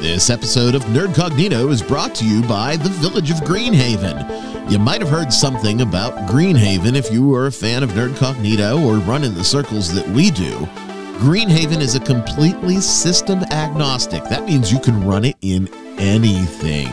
This episode of Nerdcognito is brought to you by the Village of Greenhaven. You might have heard something about Greenhaven if you were a fan of Nerdcognito or run in the circles that we do. Greenhaven is a completely system agnostic. That means you can run it in anything.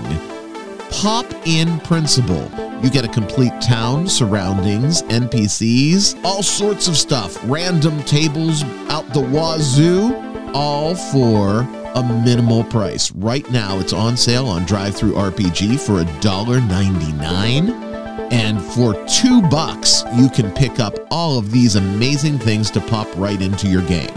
Pop in principle. You get a complete town, surroundings, NPCs, all sorts of stuff, random tables out the wazoo, all for a minimal price. Right now, it's on sale on DriveThruRPG for $1.99. And for two bucks, you can pick up all of these amazing things to pop right into your game.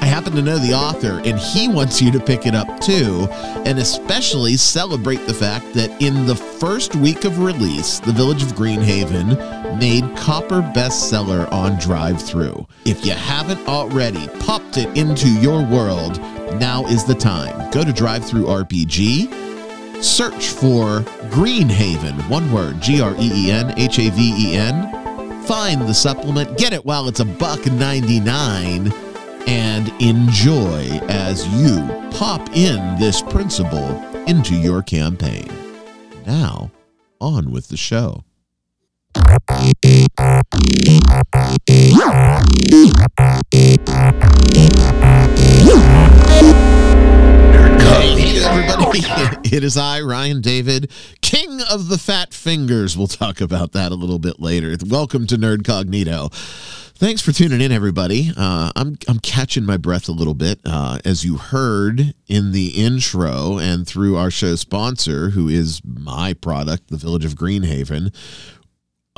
I happen to know the author, and he wants you to pick it up too, and especially celebrate the fact that in the first week of release, The Village of Greenhaven made Copper bestseller on DriveThru. If you haven't already popped it into your world, now is the time. Go to DriveThruRPG, search for Greenhaven, one word, G R E E N H A V E N. Find the supplement, get it while it's a buck 99 and enjoy as you pop in this principle into your campaign. Now, on with the show. It is I, Ryan David, King of the Fat Fingers. We'll talk about that a little bit later. Welcome to Nerdcognito. Thanks for tuning in, everybody. Uh, I'm I'm catching my breath a little bit, uh, as you heard in the intro and through our show sponsor, who is my product, the Village of Greenhaven.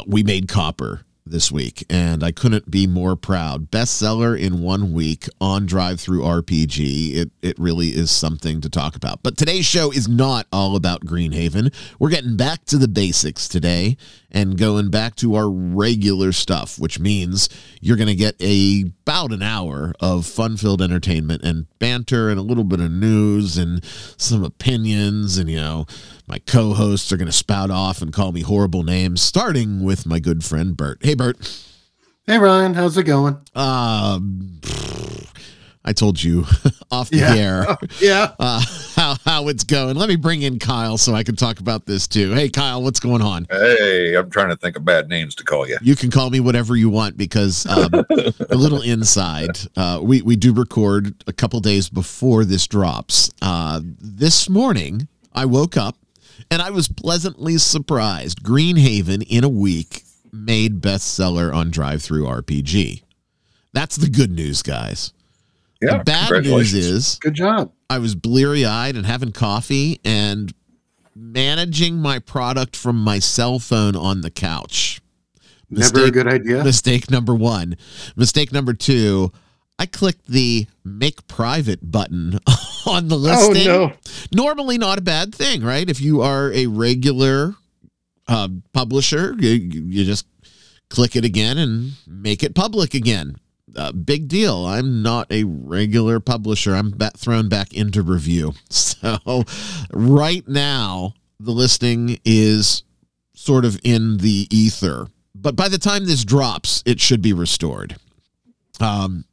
We made copper this week, and I couldn't be more proud. Bestseller in one week on DriveThruRPG. It it really is something to talk about. But today's show is not all about Greenhaven. We're getting back to the basics today and going back to our regular stuff, which means you're going to get a about an hour of fun-filled entertainment and banter and a little bit of news and some opinions and you know my co-hosts are going to spout off and call me horrible names starting with my good friend Bert. Hey Bert. Hey Ryan, how's it going? Um I told you off the Yeah. air Yeah. uh, how how it's going. Let me bring in Kyle so I can talk about this too. Hey Kyle, what's going on? Hey, I'm trying to think of bad names to call you. You can call me whatever you want because um, a little inside. Uh, we we do record a couple days before this drops. Uh, this morning, I woke up and I was pleasantly surprised. Greenhaven in a week made bestseller on DriveThruRPG. That's the good news, guys. Yeah, the bad news is Good job. I was bleary eyed and having coffee and managing my product from my cell phone on the couch. Never a good idea. Mistake number one. Mistake number two. I clicked the make private button on the listing. oh listing. no. Normally, not a bad thing, right? If you are a regular uh, publisher, you, you just click it again and make it public again. Uh, big deal. I'm not a regular publisher. I'm ba- thrown back into review. So, right now, the listing is sort of in the ether. But by the time this drops, it should be restored. Um,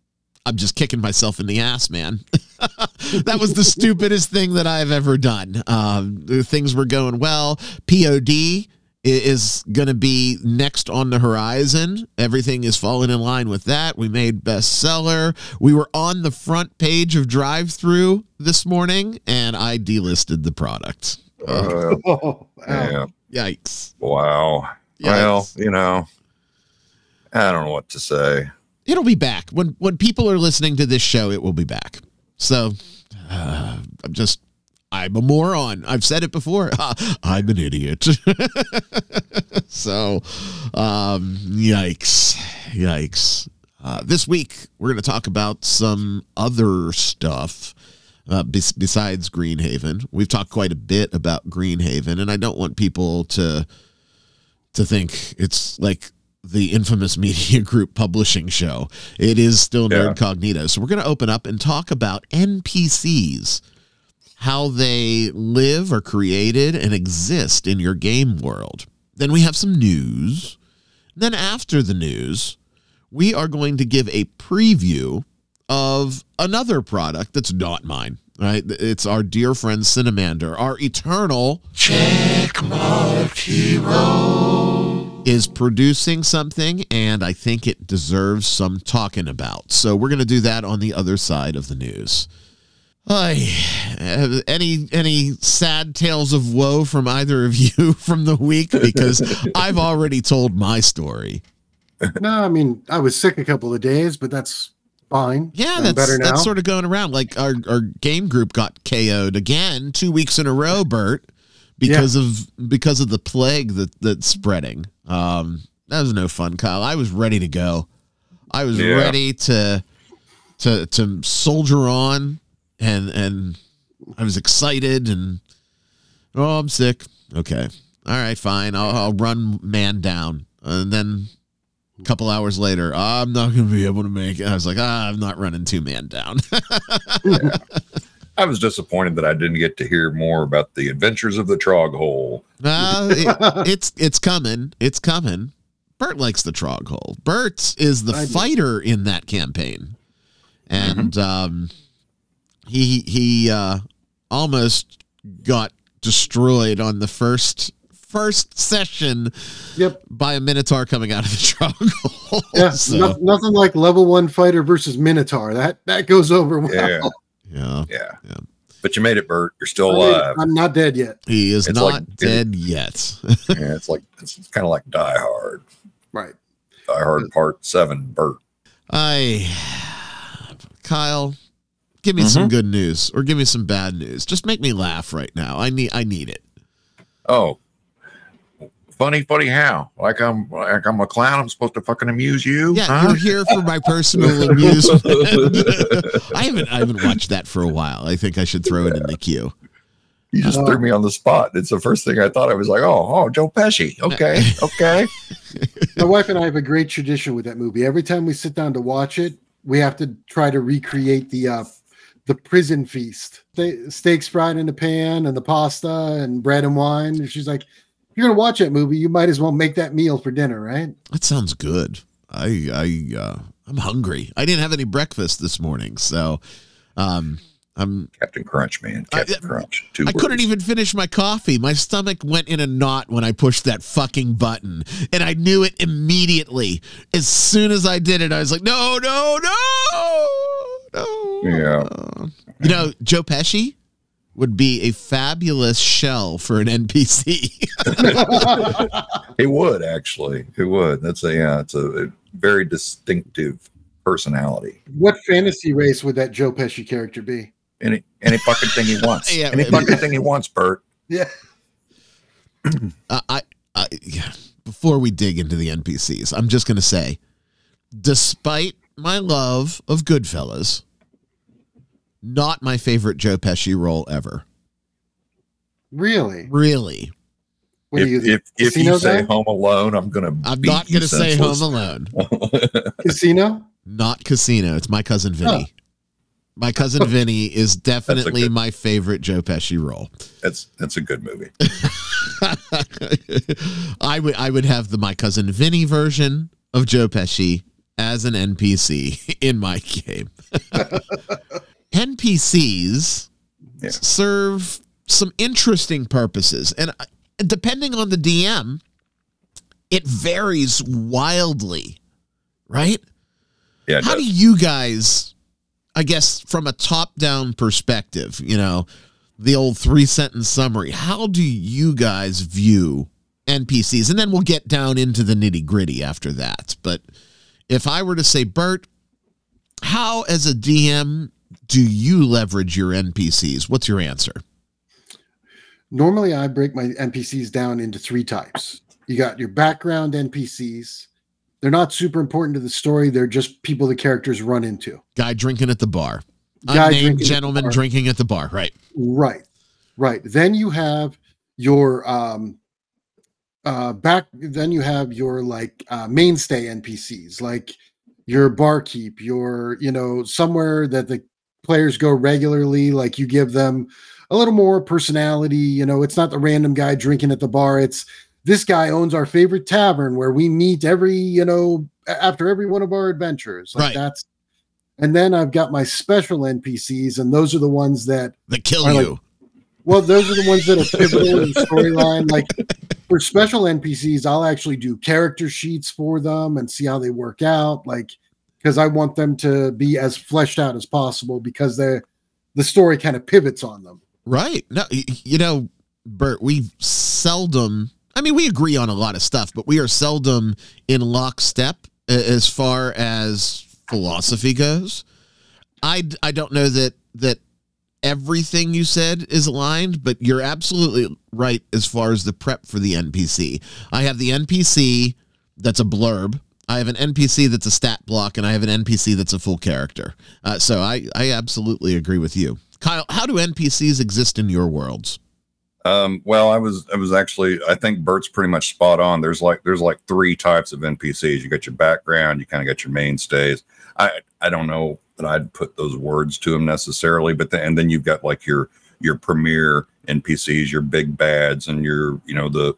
I'm just kicking myself in the ass, man. that was the stupidest thing that I've ever done. Um, things were going well. POD is going to be next on the horizon. Everything is falling in line with that. We made bestseller. We were on the front page of DriveThru this morning, and I delisted the product. Uh, Oh, ow. yeah. Yikes. Wow. Yikes. Well, you know, I don't know what to say. It'll be back when when people are listening to this show. It will be back. So uh, I'm just I'm a moron. I've said it before. I'm an idiot. so um, yikes, yikes. Uh, this week we're going to talk about some other stuff. Uh, bes- besides Greenhaven, we've talked quite a bit about Greenhaven, and I don't want people to to think it's like the infamous media group publishing show. It is still Yeah. Nerdcognito. So we're going to open up and talk about NPCs, how they live, are created, and exist in your game world. Then we have some news. Then after the news, we are going to give a preview of another product that's not mine. right? It's our dear friend Cynnamander, our eternal checkmark hero is producing something, and I think it deserves some talking about. So we're going to do that on the other side of the news. Ay, any any sad tales of woe from either of you from the week? Because I've already told my story. No, I mean I was sick a couple of days, but that's fine. Yeah, that's better now. That's sort of going around. Like our our game group got KO'd again two weeks in a row, Bert, because yeah. of because of the plague that that's spreading. Um, that was no fun, Kyle. I was ready to go. I was yeah. ready to to to soldier on and and I was excited and oh, I'm sick. Okay, all right, fine. I'll, I'll run man down, and then a couple hours later, I'm not going to be able to make it. I was like, ah, I'm not running two man down. I was disappointed that I didn't get to hear more about the adventures of the Trog Hole. Uh, it, it's it's coming. It's coming. Bert likes the Trog Hole. Bert is the I fighter do. in that campaign, and mm-hmm. um, he he uh, almost got destroyed on the first first session yep. by a Minotaur coming out of the struggle. yeah, so. no, nothing like level one fighter versus Minotaur. That that goes over well. Yeah. Yeah. Yeah. yeah. But you made it, Bert. You're still alive. I'm not dead yet. He is it's not like, dead it, yet. yeah, it's like it's kind of like Die Hard. Right. Die Hard Part Seven, Bert. I Kyle, give me mm-hmm. some good news or give me some bad news. Just make me laugh right now. I need I need it. Oh. Funny, funny how? Like I'm like I'm a clown. I'm supposed to fucking amuse you. Yeah, huh? you're here for my personal amusement. I haven't I haven't watched that for a while. I think I should throw yeah. it in the queue. You just uh, threw me on the spot. It's the first thing I thought. I was like, oh, oh, Joe Pesci. Okay, okay. My wife and I have a great tradition with that movie. Every time we sit down to watch it, we have to try to recreate the uh, the prison feast. steaks fried in the pan and the pasta and bread and wine. And she's like, "You're gonna watch that movie. You might as well make that meal for dinner, right?" That sounds good. I I uh, I'm hungry. I didn't have any breakfast this morning, so um, I'm Captain Crunch, man. Captain I, Crunch. Two I words. couldn't even finish my coffee. My stomach went in a knot when I pushed that fucking button, and I knew it immediately. As soon as I did it, I was like, "No, no, no!" no. Yeah. You know, Joe Pesci would be a fabulous shell for an NPC. it would actually. It would. That's a yeah. It's a, a very distinctive personality. What fantasy race would that Joe Pesci character be? Any any fucking thing he wants. yeah, any fucking thing he wants, Bert. Yeah. uh, I, I before we dig into the NPCs, I'm just going to say, despite my love of Goodfellas, not my favorite Joe Pesci role ever. Really? Really? If, you, if, if you say guy? Home Alone, I'm gonna. I'm not gonna say Home Alone. Casino? Not Casino. It's my cousin Vinny. My cousin Vinny is definitely good, my favorite Joe Pesci role. That's that's a good movie. I would I would have the my cousin Vinny version of Joe Pesci as an NPC in my game. NPCs yeah. serve some interesting purposes. And uh, depending on the DM, it varies wildly, right? Yeah. How do you guys, I guess, from a top down perspective, you know, the old three sentence summary, how do you guys view NPCs? And then we'll get down into the nitty gritty after that. But if I were to say, Bert, how as a DM do you leverage your NPCs? What's your answer? Normally, I break my NPCs down into three types. You got your background NPCs. They're not super important to the story. They're just people the characters run into. Guy drinking at the bar. Guy Unnamed gentleman bar. drinking at the bar. Right. Right. Right. Then you have your um uh back then you have your like uh mainstay npcs like your barkeep your you know somewhere that the players go regularly like you give them a little more personality you know it's not the random guy drinking at the bar it's this guy owns our favorite tavern where we meet every you know after every one of our adventures like right. that's And then I've got my special NPCs, and those are the ones that that kill Or, like, you. well, those are the ones that are pivotal in the storyline. Like for special NPCs, I'll actually do character sheets for them and see how they work out. Like because I want them to be as fleshed out as possible because the the story kind of pivots on them. Right. No, you know, Bert, we seldom, I mean, we agree on a lot of stuff, but we are seldom in lockstep as far as philosophy goes. I I don't know that, that everything you said is aligned, but you're absolutely right as far as the prep for the NPC. I have the NPC that's a blurb. I have an NPC that's a stat block, and I have an NPC that's a full character. Uh, so I, I absolutely agree with you. Kyle, how do NPCs exist in your worlds? Um, well, I was I was actually I think Bert's pretty much spot on. There's like there's like three types of NPCs. You got your background, you kind of got your mainstays. I I don't know that I'd put those words to them necessarily, but then and then you've got like your your premier NPCs, your big bads, and your you know the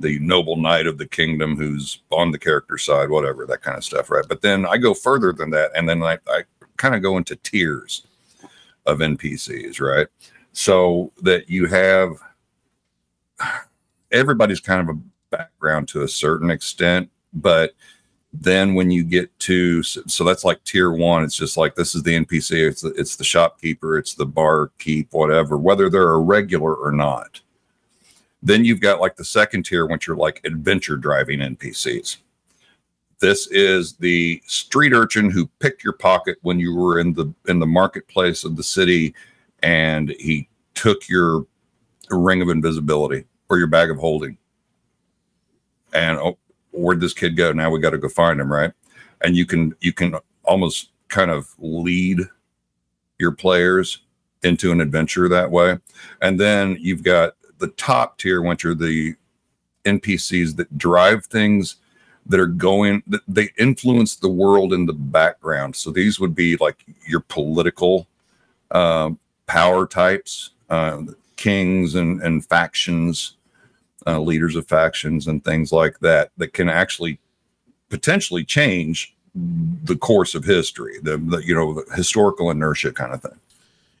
the noble knight of the kingdom who's on the character side, whatever that kind of stuff, right? But then I go further than that, and then I, I kind of go into tiers of NPCs, right? So that you have everybody's kind of a background to a certain extent, but then when you get to so, that's like tier one, it's just like this is the NPC, it's the, it's the shopkeeper, it's the barkeep, whatever, whether they're a regular or not. Then you've got like the second tier, which are like adventure driving NPCs. This is the street urchin who picked your pocket when you were in the in the marketplace of the city, and he took your ring of invisibility or your bag of holding. And oh, where'd this kid go? Now we got to go find him, right? And you can you can almost kind of lead your players into an adventure that way. And then you've got the top tier, which are the NPCs that drive things that are going that they influence the world in the background. So these would be like your political um, power types, uh, kings and and factions, uh, leaders of factions and things like that that can actually potentially change the course of history, the, the you know the historical inertia kind of thing.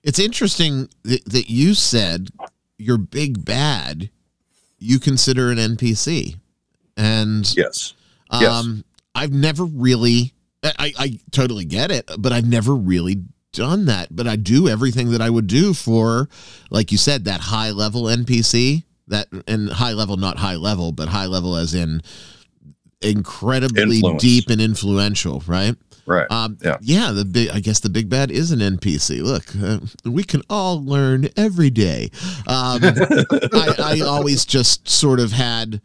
It's interesting that, that you said your big bad you consider an NPC. And Yes. Yes. um, I've never really, I, I totally get it, but I've never really done that. But I do everything that I would do for, like you said, that high level NPC. That and high level, not high level, but high level as in incredibly Influence. deep and influential, right? Right. Um, Yeah. yeah, the big. I guess the big bad is an NPC. Look, uh, we can all learn every day. Um, I, I always just sort of had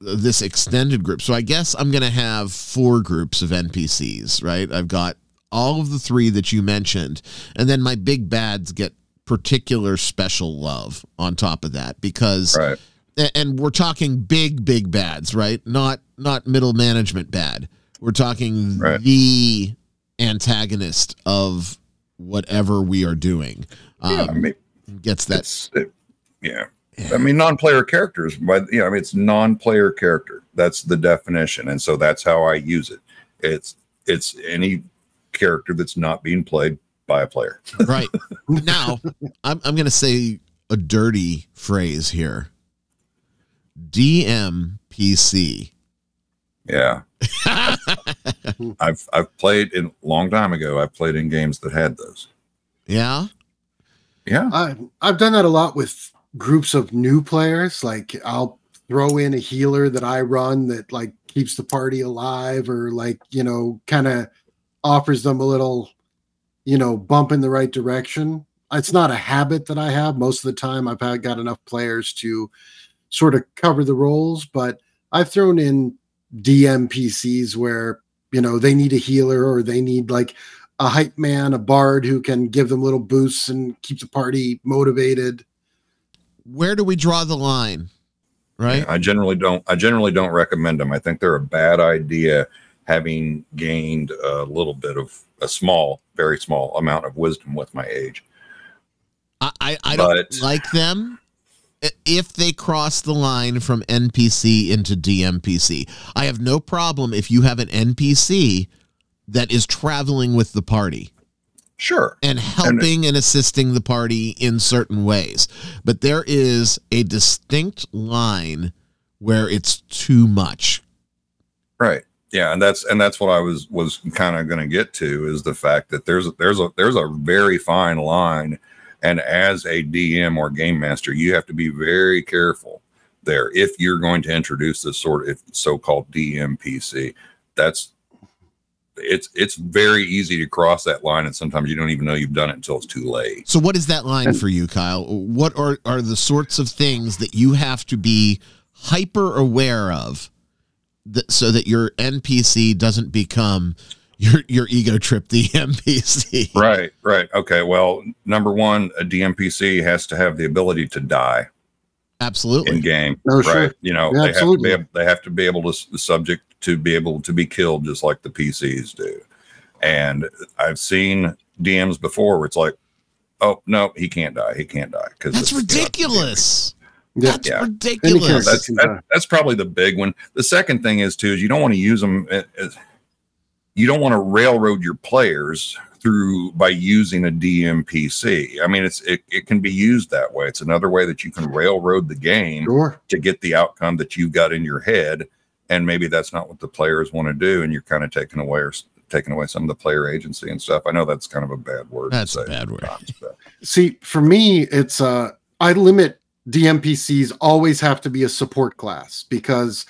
this extended group, so I guess I'm going to have four groups of NPCs. Right? I've got all of the three that you mentioned, and then my big bads get particular special love on top of that because right. and we're talking big big bads right not not middle management bad we're talking Right. the antagonist of whatever we are doing Yeah, I um, mean, gets that it, yeah. I mean, non-player characters, but you know, I mean, it's non-player character. That's the definition, and so that's how I use it. It's it's any character that's not being played by a player. right now i'm, I'm going to say a dirty phrase here dmpc Yeah, I've I've played in a long time ago. I've played in games that had those. yeah Yeah, I, I've done that a lot with groups of new players. Like I'll throw in a healer that I run that like keeps the party alive or like, you know, kind of offers them a little, you know, bump in the right direction. It's not a habit that I have. Most of the time I've had got enough players to sort of cover the roles, but I've thrown in DMPCs where, you know, they need a healer or they need like a hype man, a bard who can give them little boosts and keep the party motivated. where do we draw the line right I generally don't. I generally don't recommend them. I think they're a bad idea. Having gained a little bit of a small, very small amount of wisdom with my age. I, I, I don't like them i- if they cross the line from NPC into DMPC. I have no problem if you have an NPC that is traveling with the party Sure. and helping and assisting the party in certain ways. But there is a distinct line where it's too much. Right. Yeah, and that's and that's what I was was kind of going to get to is the fact that there's there's a there's a very fine line, and as a DM or game master, you have to be very careful there if you're going to introduce this sort of so-called DMPC. That's it's it's very easy to cross that line, and sometimes you don't even know you've done it until it's too late. So, what is that line for you, Kyle? What are, are the sorts of things that you have to be hyper aware of that, so that your NPC doesn't become your, your ego trip the NPC? Right, right. Okay. Well, number one, a DMPC has to have the ability to die Absolutely. in game. Oh, right. sure. You know, Yeah, they absolutely. have to be they have to be able to the subject to be able to be killed just like the PCs do. And I've seen DMs before where it's like, oh no, he can't die. He can't die because That's ridiculous. Yeah. That's Yeah. ridiculous. That's that, that's probably the big one. The second thing is too is you don't want to use them. Eh, You don't want to railroad your players through by using a DMPC. I mean, it's it, it can be used that way. It's another way that you can railroad the game Sure. to get the outcome that you've got in your head and maybe that's not what the players want to do and you're kind of taking away or taking away some of the player agency and stuff i know that's kind of a bad word to That's a bad word. sometimes, See, for me, it's uh I limit DMPCs always have to be a support class because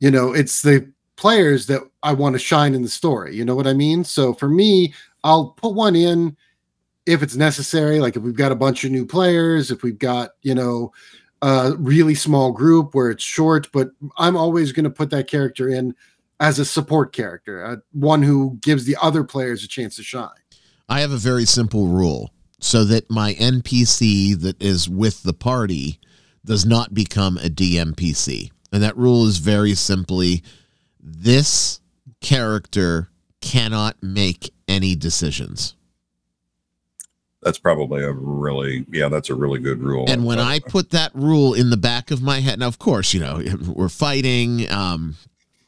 you know it's the players that I want to shine in the story. You know what I mean? So for me, I'll put one in if it's necessary, like if we've got a bunch of new players, if we've got, you know, a really small group where it's short, but I'm always going to put that character in as a support character, uh, one who gives the other players a chance to shine. I have a very simple rule so that my NPC that is with the party does not become a DMPC. And that rule is very simply this character cannot make any decisions. that's probably a really yeah that's a really good rule And when I put that rule in the back of my head, now, of course, you know, we're fighting. Um,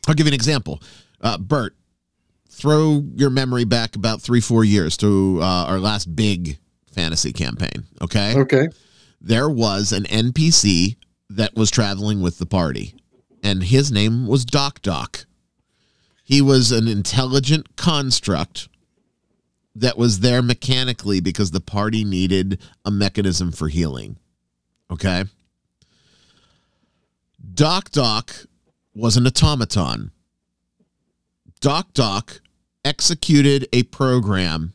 I'll give you an example. Uh, Bert, throw your memory back about three, four years to uh, our last big fantasy campaign. Okay. Okay. There was an NPC that was traveling with the party, and his name was Doc Doc. He was an intelligent construct that was there mechanically because the party needed a mechanism for healing. Okay. Doc Doc was an automaton. Doc Doc executed a program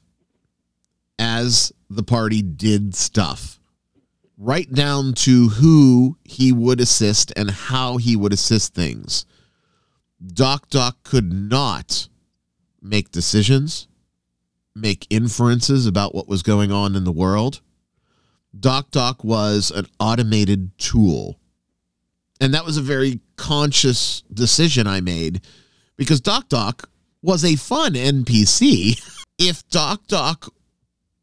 as the party did stuff, right down to who he would assist and how he would assist things. Doc Doc could not make decisions, make inferences about what was going on in the world. Doc Doc was an automated tool. And that was a very conscious decision I made because Doc Doc was a fun NPC. If Doc Doc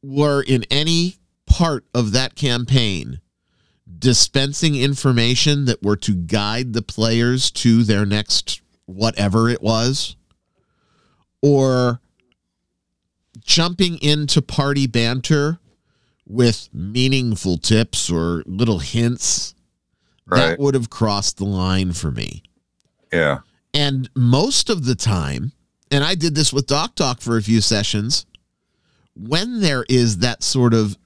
were in any part of that campaign dispensing information that were to guide the players to their next whatever it was, or jumping into party banter with meaningful tips or little hints, Right. that would have crossed the line for me. yeah And most of the time, and I did this with Doc Talk for a few sessions, when there is that sort of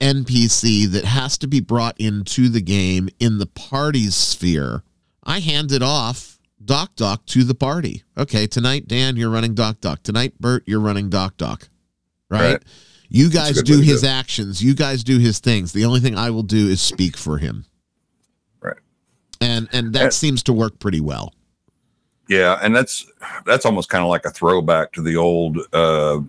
NPC that has to be brought into the game in the party's sphere, I hand it off Doc Doc to the party. Okay, tonight, Dan, you're running Doc Doc. Tonight, Bert, you're running Doc Doc. Right? Right. You guys do his actions. You guys do his things. The only thing I will do is speak for him. Right. And and that Uh, seems to work pretty well. yeah and that's that's almost kind of like a throwback to the old uh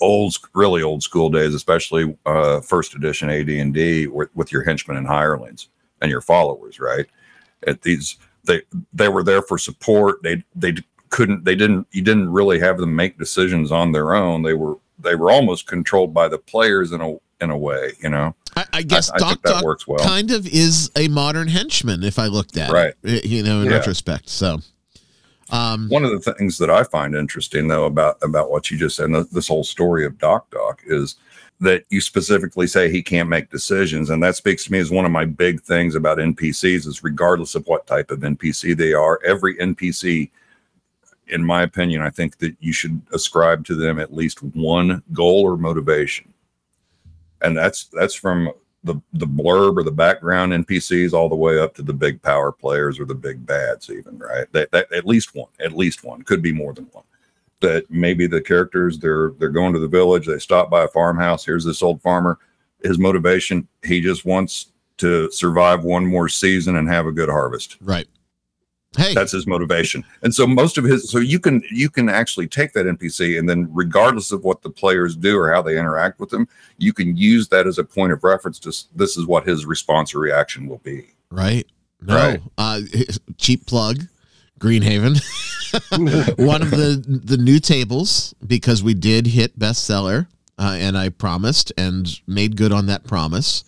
old really old school days especially uh first edition ad&d with, with your henchmen and hirelings and your followers right at these they they were there for support they they couldn't they didn't you didn't really have them make decisions on their own they were they were almost controlled by the players in a in a way you know I, I guess I, I Doc think that Doc works well kind of is a modern henchman if I looked at Right. it, you know, in Yeah. retrospect. So Um, One of the things that I find interesting, though, about about what you just said, this whole story of Doc Doc, is that you specifically say he can't make decisions, and that speaks to me as one of my big things about NPCs. Is regardless of what type of NPC they are, every NPC, in my opinion, I think that you should ascribe to them at least one goal or motivation, and that's that's from the the blurb or the background NPCs all the way up to the big power players or the big bads, even right. That, that at least one, at least one, could be more than one. That maybe the characters they're they're going to the village, they stop by a farmhouse. Here's this old farmer. His motivation, he just wants to survive one more season and have a good harvest. right. Hey, That's his motivation. And so most of his so you can you can actually take that NPC and then regardless of what the players do or how they interact with them, you can use that as a point of reference to this is what his response or reaction will be. right. No. Right. Uh, cheap plug. Greenhaven. one of the the new tables because we did hit bestseller uh, and I promised and made good on that promise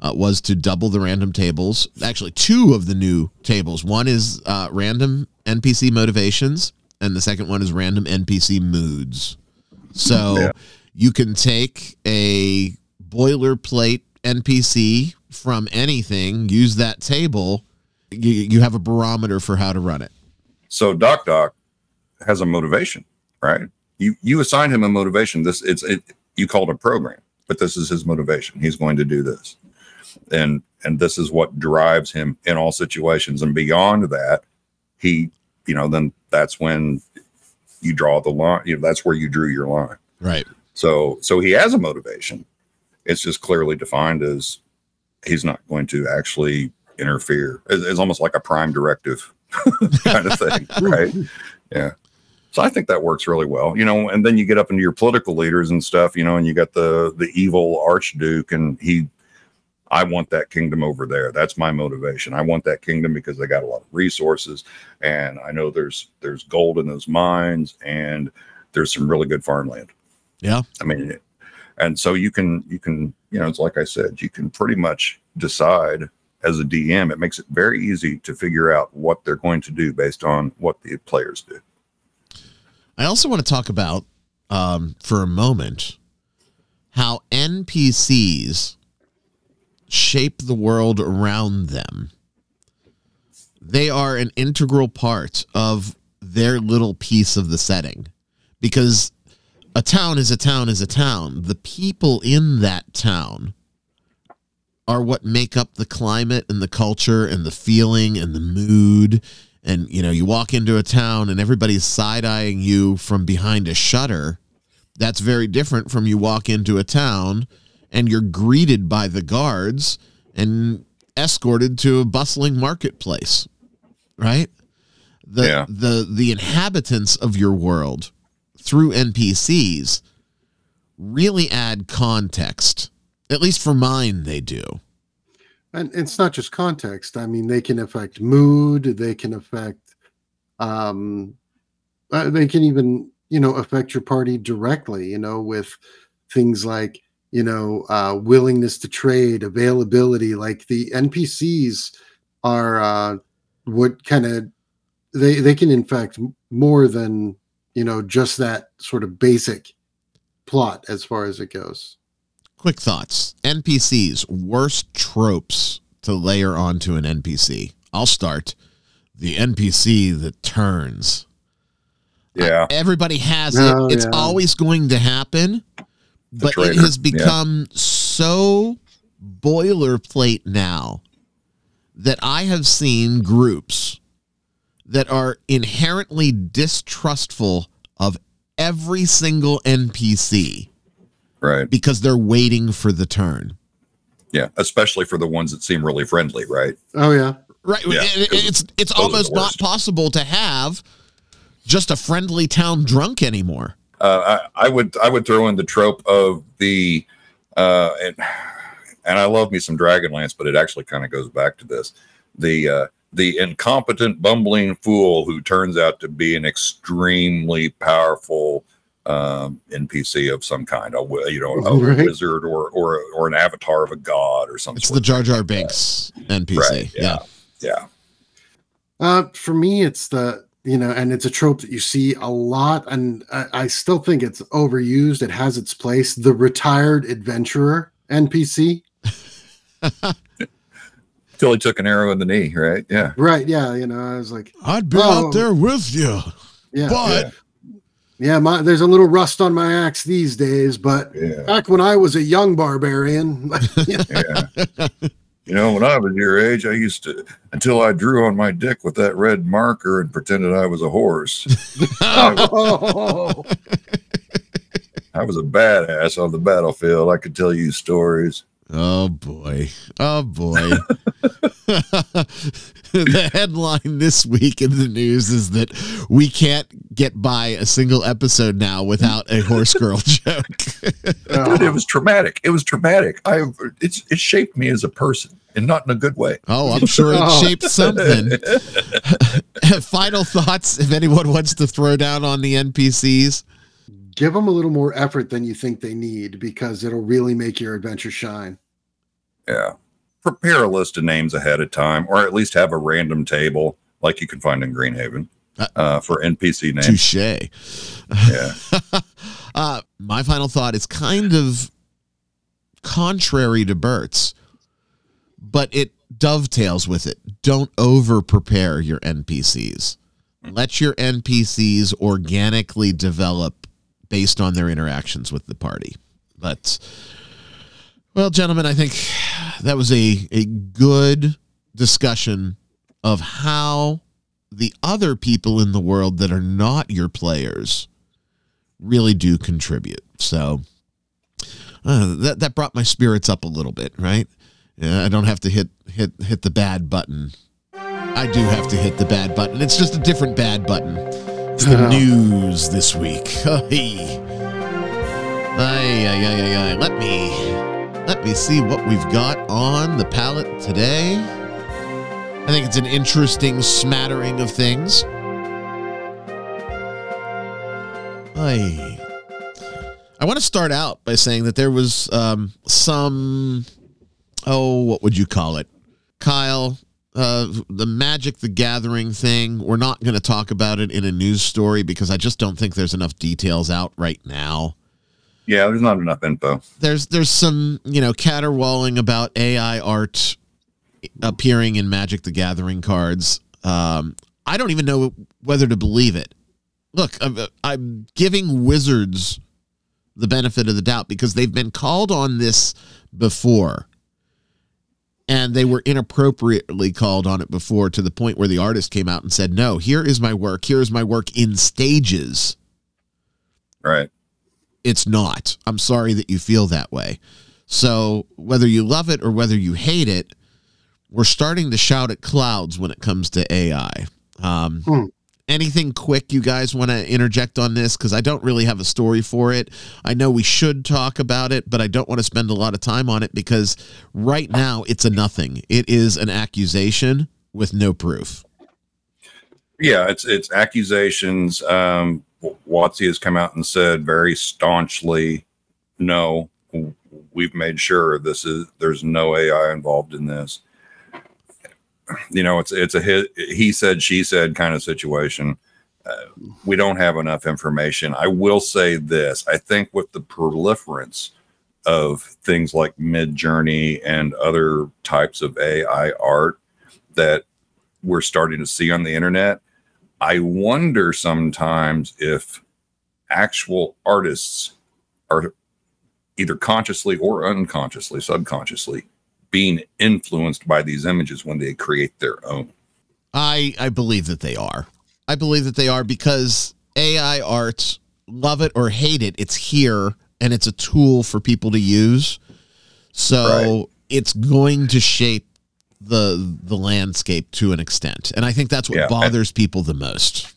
uh, was to double the random tables. Actually, two of the new tables. One is uh, random NPC motivations, and the second one is random NPC moods. So Yeah. you can take a boilerplate NPC from anything, use that table. You, you have a barometer for how to run it. So Doc Doc has a motivation, right? You you assign him a motivation. This it's it you call it a program, but this is his motivation. He's going to do this. And and this is what drives him in all situations. And beyond that, he, you know, then that's when you draw the line. You know, that's where you drew your line. Right. So so he has a motivation. It's just clearly defined as he's not going to actually interfere. It's, it's almost like a prime directive kind of thing, right? Yeah. So I think that works really well, you know. And then you get up into your political leaders and stuff, you know, and you got the the evil archduke, and he, I want that kingdom over there. That's my motivation. I want that kingdom because they got a lot of resources, and I know there's there's gold in those mines, and there's some really good farmland. Yeah. I mean, and so you can you can you know it's like I said, you can pretty much decide as a DM. It makes it very easy to figure out what they're going to do based on what the players do. I also want to talk about um, for a moment how NPCs shape the world around them. They are an integral part of their little piece of the setting because a town is a town is a town. The people in that town are what make up the climate and the culture and the feeling and the mood. And you know you walk into a town and everybody's side-eyeing you from behind a shutter. That's very different from you walk into a town and you're greeted by the guards and escorted to a bustling marketplace right? The Yeah. the the inhabitants of your world through npcs really add context at least for mine they do. And it's not just context. I mean they can affect mood. They can affect um uh, they can even you know affect your party directly you know with things like you know uh willingness to trade availability. Like the npcs are uh what kind of they they can in fact more than you know just that sort of basic plot as far as it goes Quick thoughts. NPCs, worst tropes to layer onto an NPC. I'll start. The NPC that turns. Yeah. Everybody has Oh, it. It's yeah. always going to happen. But it traitor, has yeah. become so boilerplate now that I have seen groups that are inherently distrustful of every single NPC Right. because they're waiting for the turn. Yeah. Especially for the ones that seem really friendly, right? oh yeah Right. Yeah, It- it's it's those are the almost not possible to have just a friendly town drunk anymore. Uh, I, I would I would throw in the trope of the uh and and I love me some Dragonlance, but it actually kind of goes back to this. The uh the incompetent bumbling fool who turns out to be an extremely powerful um NPC of some kind, a you know, a Right. wizard or or or an avatar of a god or something. It's the Jar Jar Binks NPC. Right, yeah. yeah. Uh, for me, it's the you know, and it's a trope that you see a lot, and I, I still think it's overused. It has its place. The retired adventurer NPC. Till he took an arrow in the knee, right? Yeah. Right. Yeah. You know, I was like, I'd be Oh. out there with you, yeah, but yeah. Yeah, my there's a little rust on my axe these days, but Yeah. back when I was a young barbarian, Yeah. you know, when I was your age, I used to until I drew on my dick with that red marker and pretended I was a horse. oh, I was a badass on the battlefield. I could tell you stories. Oh boy. Oh boy. the headline this week in the news is that we can't get by a single episode now without a horse girl joke. Dude, it was traumatic. It was traumatic. I it's it shaped me as a person and not in a good way. oh, I'm sure it shaped something. Final thoughts if anyone wants to throw down on the NPCs. give them a little more effort than you think they need because it'll really make your adventure shine. Yeah. Prepare a list of names ahead of time, or at least have a random table like you can find in Greenhaven Uh, uh, for NPC names. Touche. Yeah. uh, my final thought is kind of contrary to Bert's, but it dovetails with it. Don't over prepare your NPCs. Let your NPCs organically develop based on their interactions with the party. But, well, gentlemen, I think that was a, a good discussion of how the other people in the world that are not your players really do contribute. So uh, that that brought my spirits up a little bit, right? Yeah, I don't have to hit hit hit the bad button. I do have to hit the bad button. It's just a different bad button. It's the news this week. Hey. Ay, ay, ay, ay, ay. Let me let me see what we've got on the palette today. I think it's an interesting smattering of things. Ay. I want to start out by saying that there was um, some, oh, what would you call it? Kyle, uh, the Magic the Gathering thing. We're not going to talk about it in a news story because I just don't think there's enough details out right now. Yeah, there's not enough info. There's there's some you know caterwauling about AI art appearing in Magic the Gathering cards. Um, I don't even know whether to believe it. Look, I'm, I'm giving Wizards the benefit of the doubt because they've been called on this before. And they were inappropriately called on it before to the point where the artist came out and said, No, here is my work. Here is my work in stages. Right. It's not. I'm sorry that you feel that way. So, whether you love it or whether you hate it, we're starting to shout at clouds when it comes to AI. Um, Hmm. Anything quick you guys want to interject on this? Because I don't really have a story for it. I know we should talk about it, but I don't want to spend a lot of time on it because right now it's a nothing. It is an accusation with no proof. Yeah, it's it's accusations. Um, WotC has come out and said very staunchly, no, we've made sure this is there's no AI involved in this. You know, it's it's a hit, he said she said kind of situation. Uh, we don't have enough information. I will say this: I think with the proliferance of things like Midjourney and other types of AI art that we're starting to see on the internet, I wonder sometimes if actual artists are either consciously or unconsciously, subconsciously being influenced by these images when they create their own. I I believe that they are. I believe that they are because AI art, love it or hate it, it's here and it's a tool for people to use. So it's going to shape the the landscape to an extent. And I think that's what Yeah, and- bothers people the most.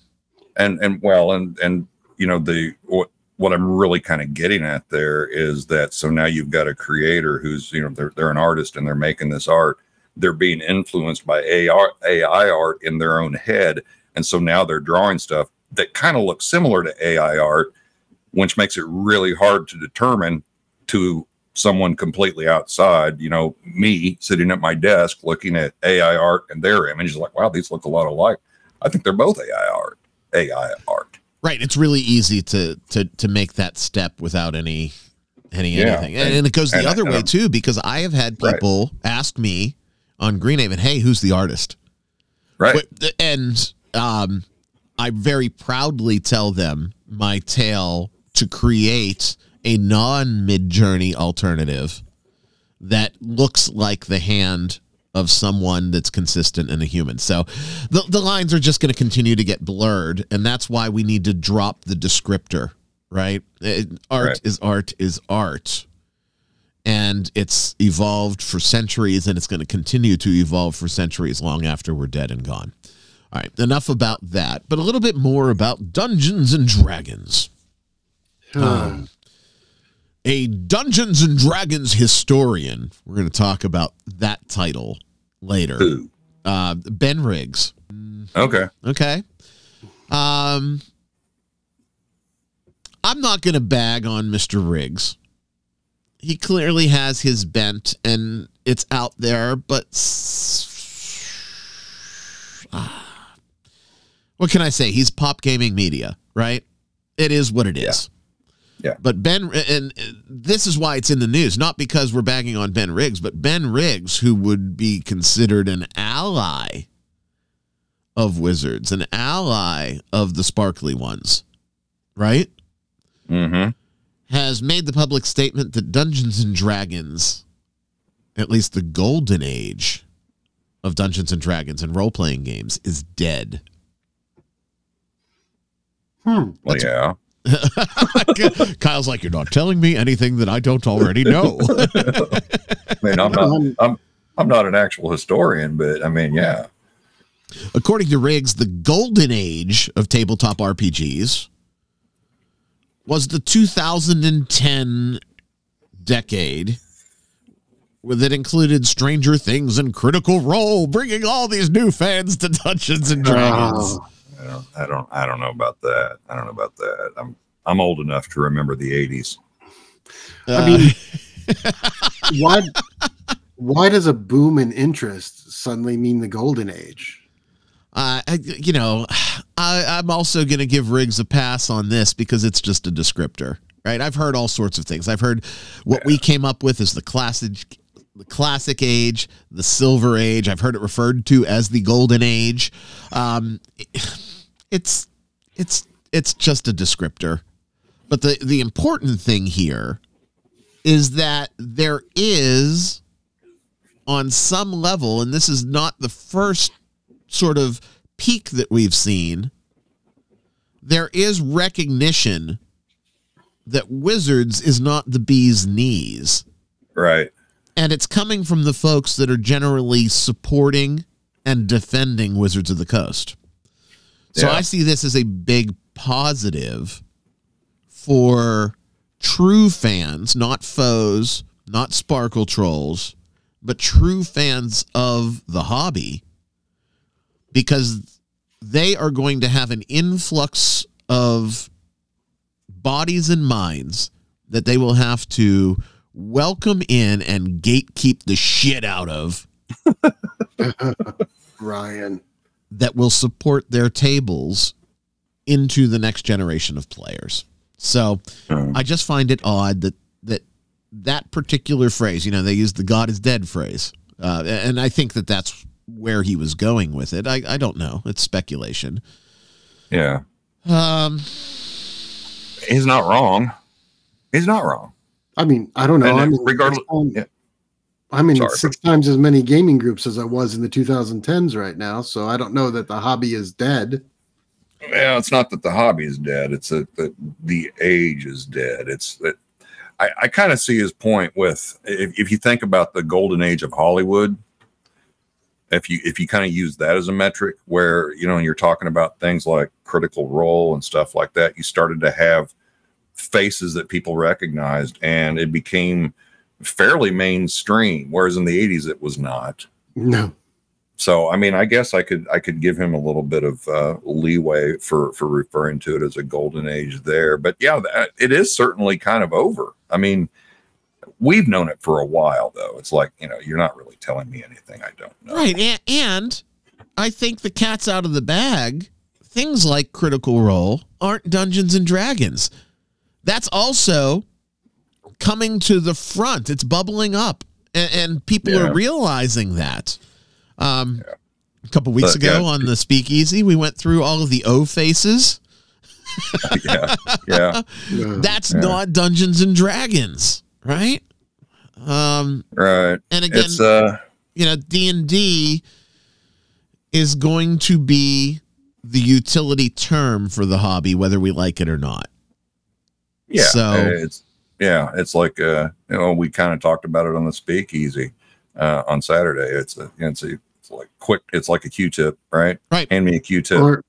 and and well and and you know the what what I'm really kind of getting at there is that so now you've got a creator who's you know they're they're an artist and they're making this art they're being influenced by AI AI art in their own head and so now they're drawing stuff that kind of looks similar to AI art which makes it really hard to determine to someone completely outside you know me sitting at my desk looking at AI art and their image like wow these look a lot alike I think they're both AI art. AI art. Right. It's really easy to to to make that step without any any Yeah, anything. And, and- it goes the and other and way too, because I have had Right. people ask me on Greenhaven, hey, who's the artist? Right. And um, I very proudly tell them my tale to create a non Midjourney alternative that looks like the hand of someone that's consistent and a human. So the, the lines are just going to continue to get blurred. And that's why we need to drop the descriptor, right? It- art Right. is art is art and it's evolved for centuries and it's going to continue to evolve for centuries long after we're dead and gone. All right, enough about that, but a little bit more about Dungeons and Dragons. Um, a Dungeons and Dragons historian. We're going to talk about that title later. Who? Uh, ben Riggs. Okay. Okay. Um, I'm not going to bag on Mr. Riggs. He clearly has his bent and it's out there, but ah. what can I say? He's pop gaming media, right? It is what it is. Yeah. But Ben, and this is why it's in the news, not because we're bagging on Ben Riggs, but Ben Riggs, who would be considered an ally of Wizards, an ally of the sparkly ones, right? Mm-hmm. Has made the public statement that Dungeons and Dragons, at least the golden age of Dungeons and Dragons and role playing games, is dead. Hmm. Well, yeah. Kyle's like, You're not telling me anything that I don't already know. I mean, I'm not. Um, I'm. I'm not an actual historian, but I mean, yeah. According to Riggs, the golden age of tabletop RPGs was the 2010 decade that included Stranger Things and Critical Role, bringing all these new fans to Dungeons and Dragons. Oh, I don't. I don't. I don't know about that. I don't know about that. I'm. I'm old enough to remember the '80s. I Uh, mean, why? Why does a boom in interest suddenly mean the golden age? Uh, you know, I, I'm also going to give Riggs a pass on this because it's just a descriptor, right? I've heard all sorts of things. I've heard what we came up with is the classic, the classic age, the silver age. I've heard it referred to as the golden age. Um, it's it's it's just a descriptor, but the the important thing here is that there is on some level, and this is not the first sort of peak that we've seen, there is recognition that Wizards is not the bee's knees. Right. And it's coming from the folks that are generally supporting and defending Wizards of the Coast. So Yeah. I see this as a big positive for true fans, not foes, not sparkle trolls, but true fans of the hobby because they are going to have an influx of bodies and minds that they will have to welcome in and gatekeep the shit out of Ryan. That will support their tables into the next generation of players. So I just find it odd that that that particular phrase, you know, they use the "God is dead" phrase, uh, and I think that that's where he was going with it. I, I don't know; it's speculation. yeah. Um, He's not wrong. He's not wrong. I mean, I don't know. I'm in, regardless- I'm, yeah. I'm in Sorry. six times as many gaming groups as I was in the 2010s right now, so I don't know that the hobby is dead. Yeah, it's not that the hobby is dead. It's that the, the age is dead. It's that I, I kind of see his point with if, if you think about the golden age of Hollywood, if you if you kind of use that as a metric where you know you're talking about things like critical role and stuff like that, you started to have faces that people recognized and it became fairly mainstream. Whereas in the 80s it was not. No. So I mean, I guess I could I could give him a little bit of uh, leeway for for referring to it as a golden age there. But yeah, that, it is certainly kind of over. I mean, we've known it for a while, though. It's like you know, you're not really telling me anything I don't know. right, and, and I think the cat's out of the bag. Things like Critical Role aren't Dungeons and Dragons. That's also coming to the front. It's bubbling up, and, and people Yeah. are realizing that. Um, A couple weeks But, ago yeah. on the Speakeasy, we went through all of the O faces. yeah, yeah, That's Yeah. not Dungeons and Dragons, right? Um, right. and again, It's uh, you know, D and D is going to be the utility term for the hobby, whether we like it or not. yeah, So- it's yeah, it's like uh, you know, we kind of talked about it on the Speakeasy uh, on Saturday. It's a it's a it's like quick. It's like a Q-tip, right? Right. Hand me a Q-tip. or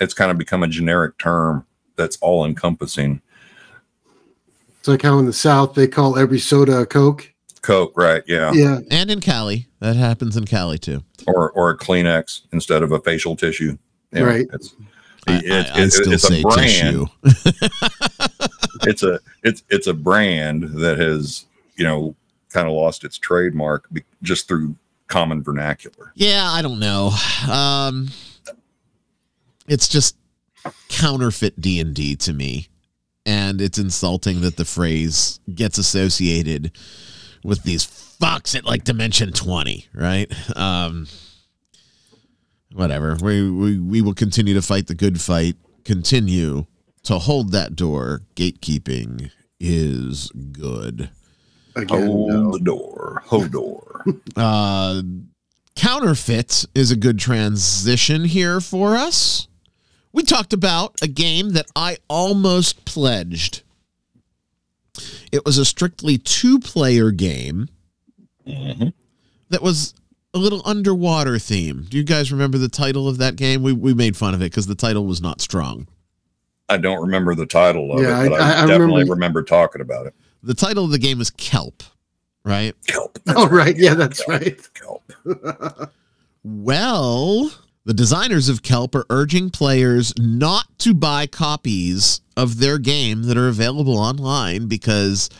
it's kind of become a generic term that's all encompassing. it's like how in the South they call every soda a Coke. Coke, right? Yeah. Yeah. And in Cali, that happens in Cali too. Or or a Kleenex instead of a facial tissue. Yeah, Right. It's I, it- I, I'd it- still it's a say brand. it's a it's it's a brand that has you know kind of lost its trademark just through common vernacular. Yeah, I don't know. Um, it's just counterfeit D and D to me, and it's insulting that the phrase gets associated with these fucks at like Dimension Twenty, right? Um, whatever. We we we will continue to fight the good fight. Continue to hold that door. Gatekeeping is good. Again, Hold no. the door, Hodor. uh, counterfeit is a good transition here for us. We talked about a game that I almost pledged. It was a strictly two player game Mhm. that was a little underwater theme. Do you guys remember the title of that game? We, we made fun of it because the title was not strong. I don't remember the title of Yeah, it, but I- I, I- I definitely remember- remember, talking about it. The title of the game is Kelp, right? Kelp. Oh right, yeah, that's Kelp. right. Kelp. Well, the designers of Kelp are urging players not to buy copies of their game that are available online because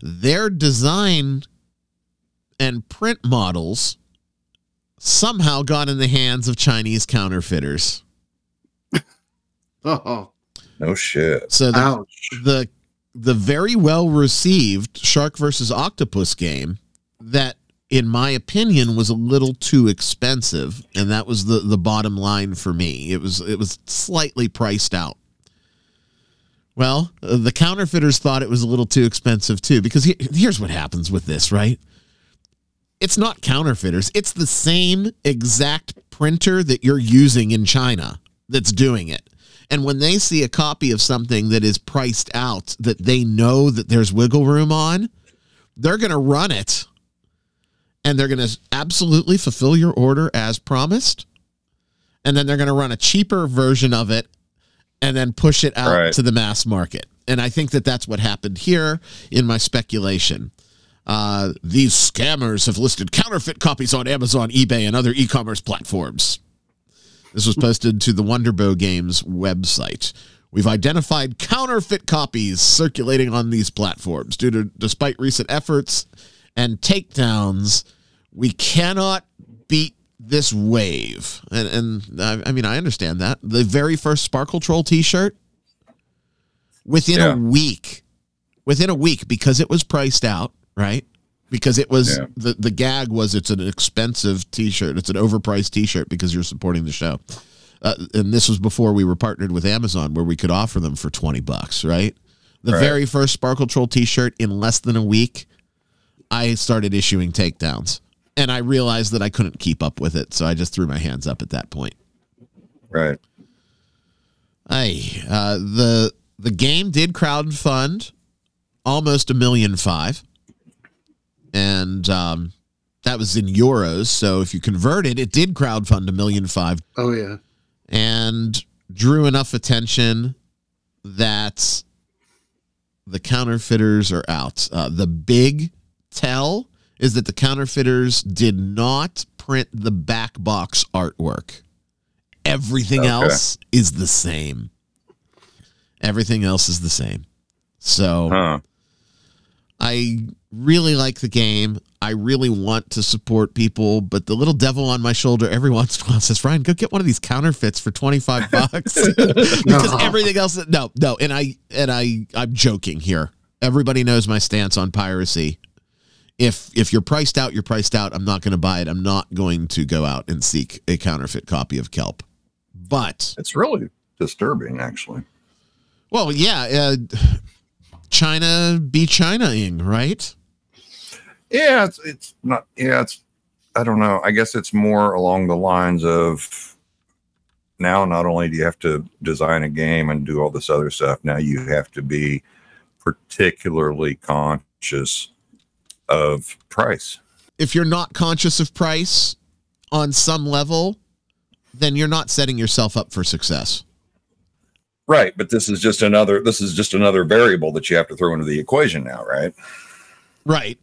their design and print models somehow got in the hands of Chinese counterfeiters. Oh, No shit. So the, ouch. the the very well received Shark versus Octopus game that in my opinion was a little too expensive and that was the the bottom line for me. It was it was slightly priced out. Well, uh, the counterfeiters thought it was a little too expensive too because he, here's what happens with this, right? It's not counterfeiters. It's the same exact printer that you're using in China that's doing it. And when they see a copy of something that is priced out that they know that there's wiggle room on, they're going to run it and they're going to absolutely fulfill your order as promised. And then they're going to run a cheaper version of it and then push it out Right. to the mass market. And I think that that's what happened here in my speculation. Uh, these scammers have listed counterfeit copies on Amazon, eBay, and other e commerce platforms. This was posted to the Wonderbow Games website. We've identified counterfeit copies circulating on these platforms. Due to despite recent efforts and takedowns, we cannot beat this wave. And, and I, I mean, I understand that. The very first Sparkle Troll T-shirt, within Yeah. a week, within a week, because it was priced out, right? Because it was Yeah. the the gag was it's an expensive T-shirt. It's an overpriced T-shirt because you're supporting the show. Uh, and this was before we were partnered with Amazon, where we could offer them for twenty bucks, right? The Right. very first Sparkle Troll T-shirt in less than a week, I started issuing takedowns, and I realized that I couldn't keep up with it, so I just threw my hands up at that point. Right. Hey, uh, the the game did crowdfund almost a million five, and um, that was in euros. So if you convert it, it did crowdfund a million five, Oh yeah. and drew enough attention that the counterfeiters are out. Uh, the big tell is that the counterfeiters did not print the back box artwork. Everything Okay. else is the same. Everything else is the same. So Huh. I really like the game. I really want to support people, but the little devil on my shoulder every once in a while says, Ryan, go get one of these counterfeits for 25 bucks. because No. everything else no, no. And I and I I'm joking here. Everybody knows my stance on piracy. If if you're priced out, you're priced out. I'm not going to buy it. I'm not going to go out and seek a counterfeit copy of Kelp. But It's really disturbing, actually. well, yeah, uh, China be China-ing, right? Yeah, it's it's not. Yeah, it's. I don't know. I guess it's more along the lines of now. Not only do you have to design a game and do all this other stuff, now you have to be particularly conscious of price. If you're not conscious of price on some level, then you're not setting yourself up for success. Right, but this is just another. This is just another variable that you have to throw into the equation now, right? Right.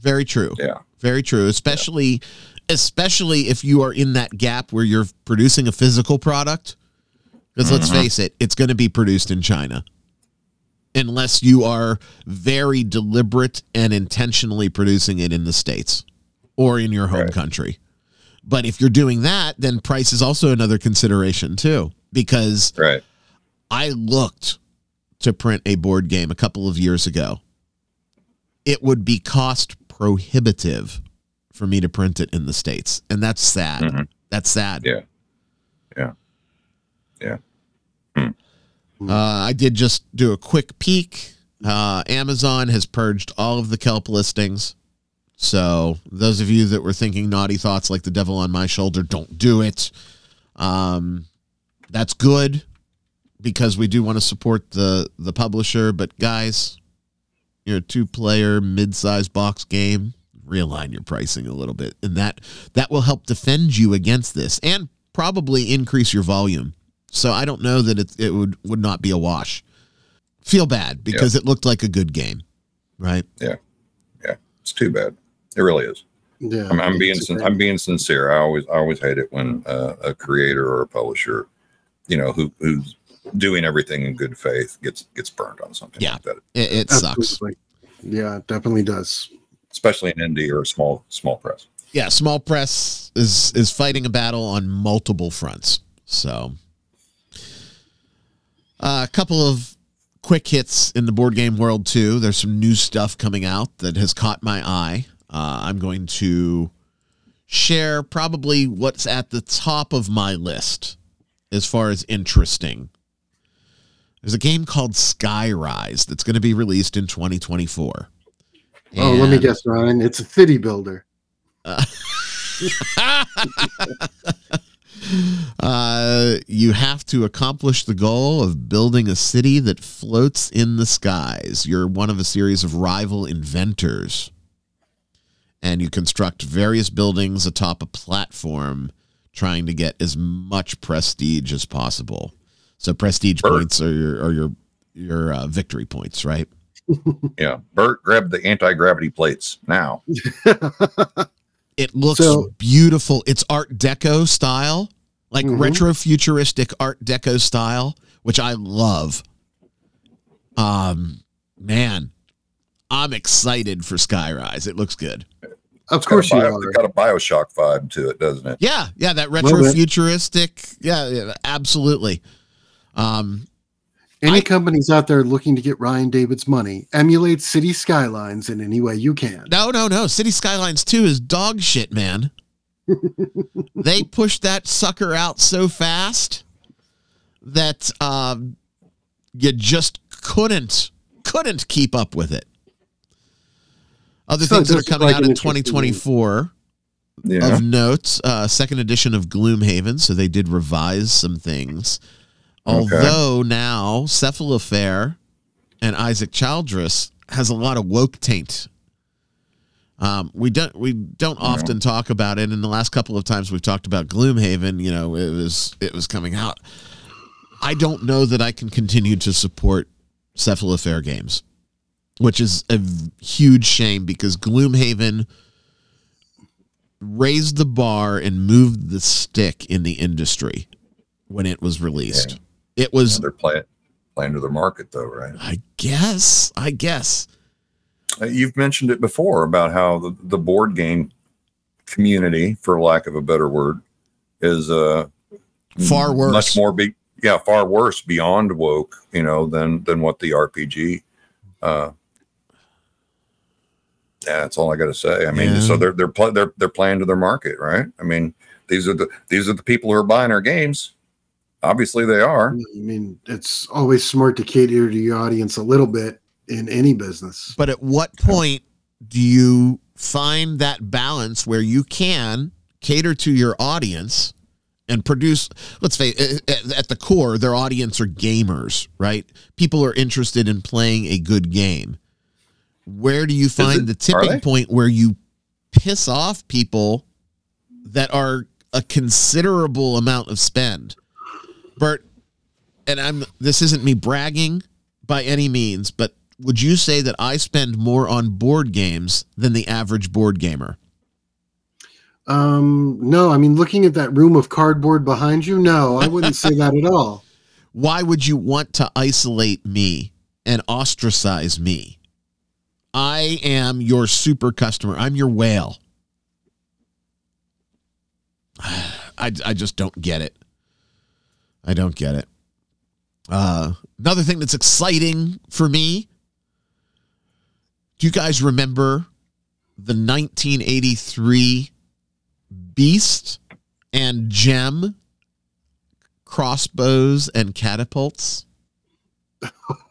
Very true. Yeah. Very true. Especially especially if you are in that gap where you're producing a physical product. Because let's Mhm. face it, it's going to be produced in China. Unless you are very deliberate and intentionally producing it in the States or in your home Right. country. But if you're doing that, then price is also another consideration too. Because Right. I looked to print a board game a couple of years ago. It would be cost prohibitive for me to print it in the States. And that's sad. Mhm. That's sad. Yeah. Yeah. Yeah. Uh, I did just do a quick peek. Uh, Amazon has purged all of the kelp listings. So, those of you that were thinking naughty thoughts like the devil on my shoulder, don't do it. Um, that's good because we do want to support the the publisher. But guys, you're a two player mid sized box game. Realign your pricing a little bit, and that that will help defend you against this, and probably increase your volume. So I don't know that it it would would not be a wash. Feel bad because it looked like a good game, right? Yeah. Yeah. It's too bad. It really is. Yeah, I'm, I'm being sin- I'm being sincere. I always I always hate it when uh, a creator or a publisher, you know, who who's doing everything in good faith gets gets burned on something Yeah. like that, It, it sucks. Yeah, it definitely does. especially an indie or a small small press. Yeah, small press is is fighting a battle on multiple fronts. So, uh, a couple of quick hits in the board game world too. There's some new stuff coming out that has caught my eye. Uh, I'm going to share probably what's at the top of my list as far as interesting. There's a game called Skyrise that's going to be released in 2024. Oh, let me guess, Ryan. It's a city builder. uh, you have to accomplish the goal of building a city that floats in the skies. You're one of a series of rival inventors. And you construct various buildings atop a platform, trying to get as much prestige as possible. So prestige Bert. points are your are your your uh, victory points, right? Yeah, Bert, grab the anti gravity plates now. It looks So- beautiful. It's Art Deco style, like Mhm. retro futuristic Art Deco style, which I love. Um, man, I'm excited for Skyrise. It looks good. Of course you got bio, are. it's got a Bioshock vibe to it, doesn't it? Yeah, yeah, that Little retro futuristic. Yeah, yeah, absolutely. Um, Any I- companies out there looking to get Ryan David's money, emulate city skylines in any way you can. no, no, no. City Skylines 2 is dog shit, man. they pushed that sucker out so fast that um, you just couldn't couldn't keep up with it. Other So things that are coming like out in 2024 Yeah. of note, uh, second edition of Gloomhaven. So they did revise some things. Okay. Although now Cephalofair and Isaac Childres has a lot of woke taint. Um, we don't we don't often talk about it. And the last couple of times we've talked about Gloomhaven, you know, it was it was coming out. I don't know that I can continue to support Cephalofair games, which is a huge shame because Gloomhaven raised the bar and moved the stick in the industry when it was released. It was, They're playing playing to their market though, right? I guess, I guess. Uh, You've mentioned it before about how the, the board game community, for lack of a better word, is uh Far worse. much more be yeah, far worse beyond woke, you know, than than what the RPG uh yeah, that's all I got to say. I mean, Yeah. so they're they're pl- they're they're playing to their market, right? I mean, these are the these are the people who are buying our games. Obviously, they are. I mean, it's always smart to cater to your audience a little bit in any business. But at what point do you find that balance where you can cater to your audience and produce? Let's say, at- at the core, their audience are gamers, right? People are interested in playing a good game. Where do you find it- the tipping point where you piss off people that are a considerable amount of spend? Bert, and I'm this isn't me bragging by any means, but would you say that I spend more on board games than the average board gamer? Um, no, I mean, looking at that room of cardboard behind you, no, I wouldn't say that at all. Why would you want to isolate me and ostracize me? I am your super customer. I'm your whale. I, I just don't get it. I don't get it. Uh, another thing that's exciting for me. Do you guys remember the 1983 Beast and Gem crossbows and catapults?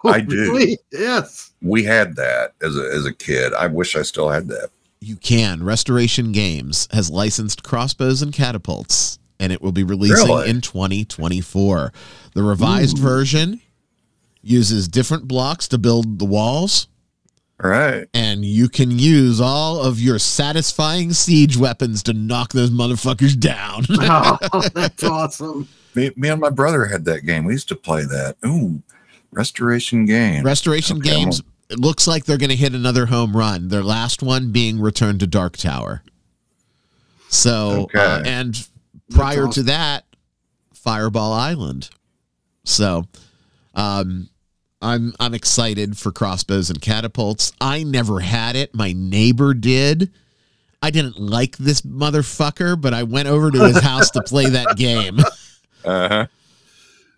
I do. Really? Yes. We had that as a as a kid. I wish I still had that. You can. Restoration Games has licensed crossbows and catapults, and it will be releasing Really? in 2024. The revised Ooh. version uses different blocks to build the walls, All right. and you can use all of your satisfying siege weapons to knock those motherfuckers down. Oh, that's awesome. Me, me and my brother had that game. We used to play that. Ooh, Restoration Game. Restoration Okay, Games, it looks like they're going to hit another home run. Their last one being Return to Dark Tower. So, Okay. uh, and prior to that, Fireball Island. So, um, I'm I'm excited for crossbows and catapults. I never had it. My neighbor did. I didn't like this motherfucker, but I went over to his house to play that game. Uh huh.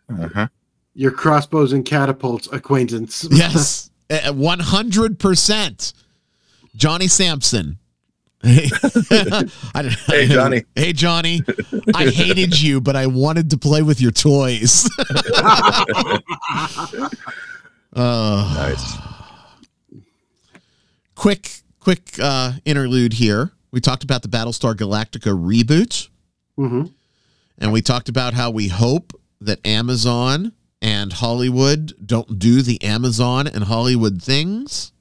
Uh huh. Your crossbows and catapults acquaintance. Yes, one hundred percent. Johnny Sampson. Hey, I Hey, Johnny. Hey Johnny. I hated you, but I wanted to play with your toys. Oh, Nice. quick, quick uh, interlude here. We talked about the Battlestar Galactica reboot, hmm and we talked about how we hope that Amazon and Hollywood don't do the Amazon and Hollywood things.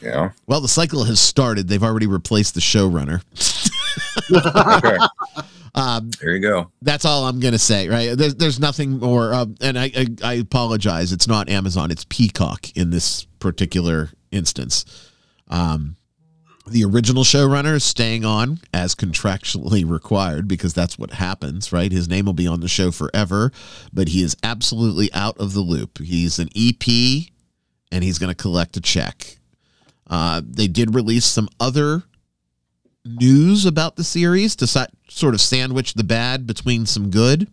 Yeah. Well, the cycle has started. They've already replaced the showrunner. Okay. Um, there you go. that's all I'm going to say, right? There's, there's nothing more. Um, and I, I, I apologize. It's not Amazon, it's Peacock in this particular instance. Um, the original showrunner is staying on as contractually required because that's what happens, right? His name will be on the show forever, but he is absolutely out of the loop. He's an EP and he's going to collect a check. Uh, they did release some other news about the series to sort of sandwich the bad between some good,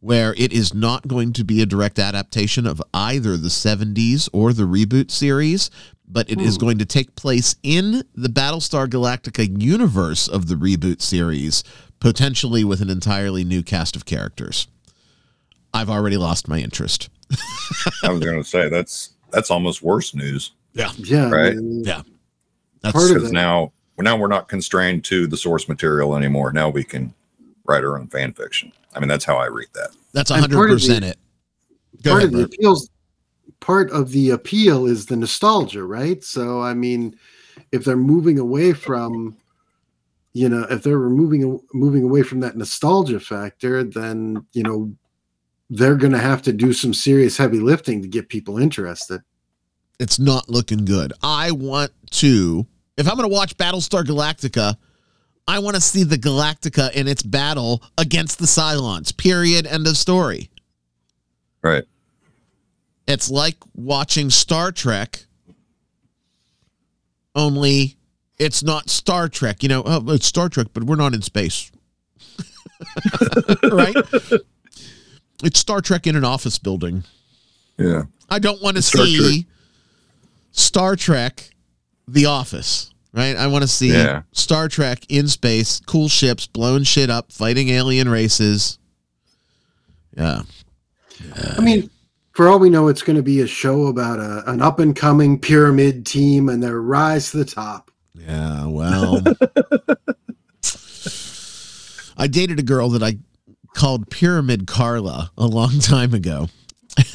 where it is not going to be a direct adaptation of either the 70s or the reboot series, but it is Hmm. going to take place in the Battlestar Galactica universe of the reboot series, potentially with an entirely new cast of characters. I've already lost my interest. I was going to say that's that's almost worse news Yeah. Yeah. Right. Yeah. That's Part of because it. now now we're not constrained to the source material anymore. Now we can write our own fan fiction. I mean, that's how I read that. that's And part of 100% the- it. Go part ahead, of the Bert. appeals part of the appeal is the nostalgia right so i mean if they're moving away from you know if they're moving moving away from that nostalgia factor then you know they're going to have to do some serious heavy lifting to get people interested it's not looking good. I want to, if I'm going to watch Battlestar Galactica, I want to see the Galactica in its battle against the Cylons. Period. End of story. Right. It's like watching Star Trek only it's not Star Trek. You know, oh, it's Star Trek, but we're not in space. right? It's Star Trek in an office building. Yeah. I don't want to see Star Trek The Office, right? I want to see Yeah. Star Trek in space, cool ships, blowing shit up, fighting alien races. Yeah. I mean, for all we know, it's going to be a show about a, an up and coming pyramid team and their rise to the top. Yeah, well. I dated a girl that I called Pyramid Carla a long time ago.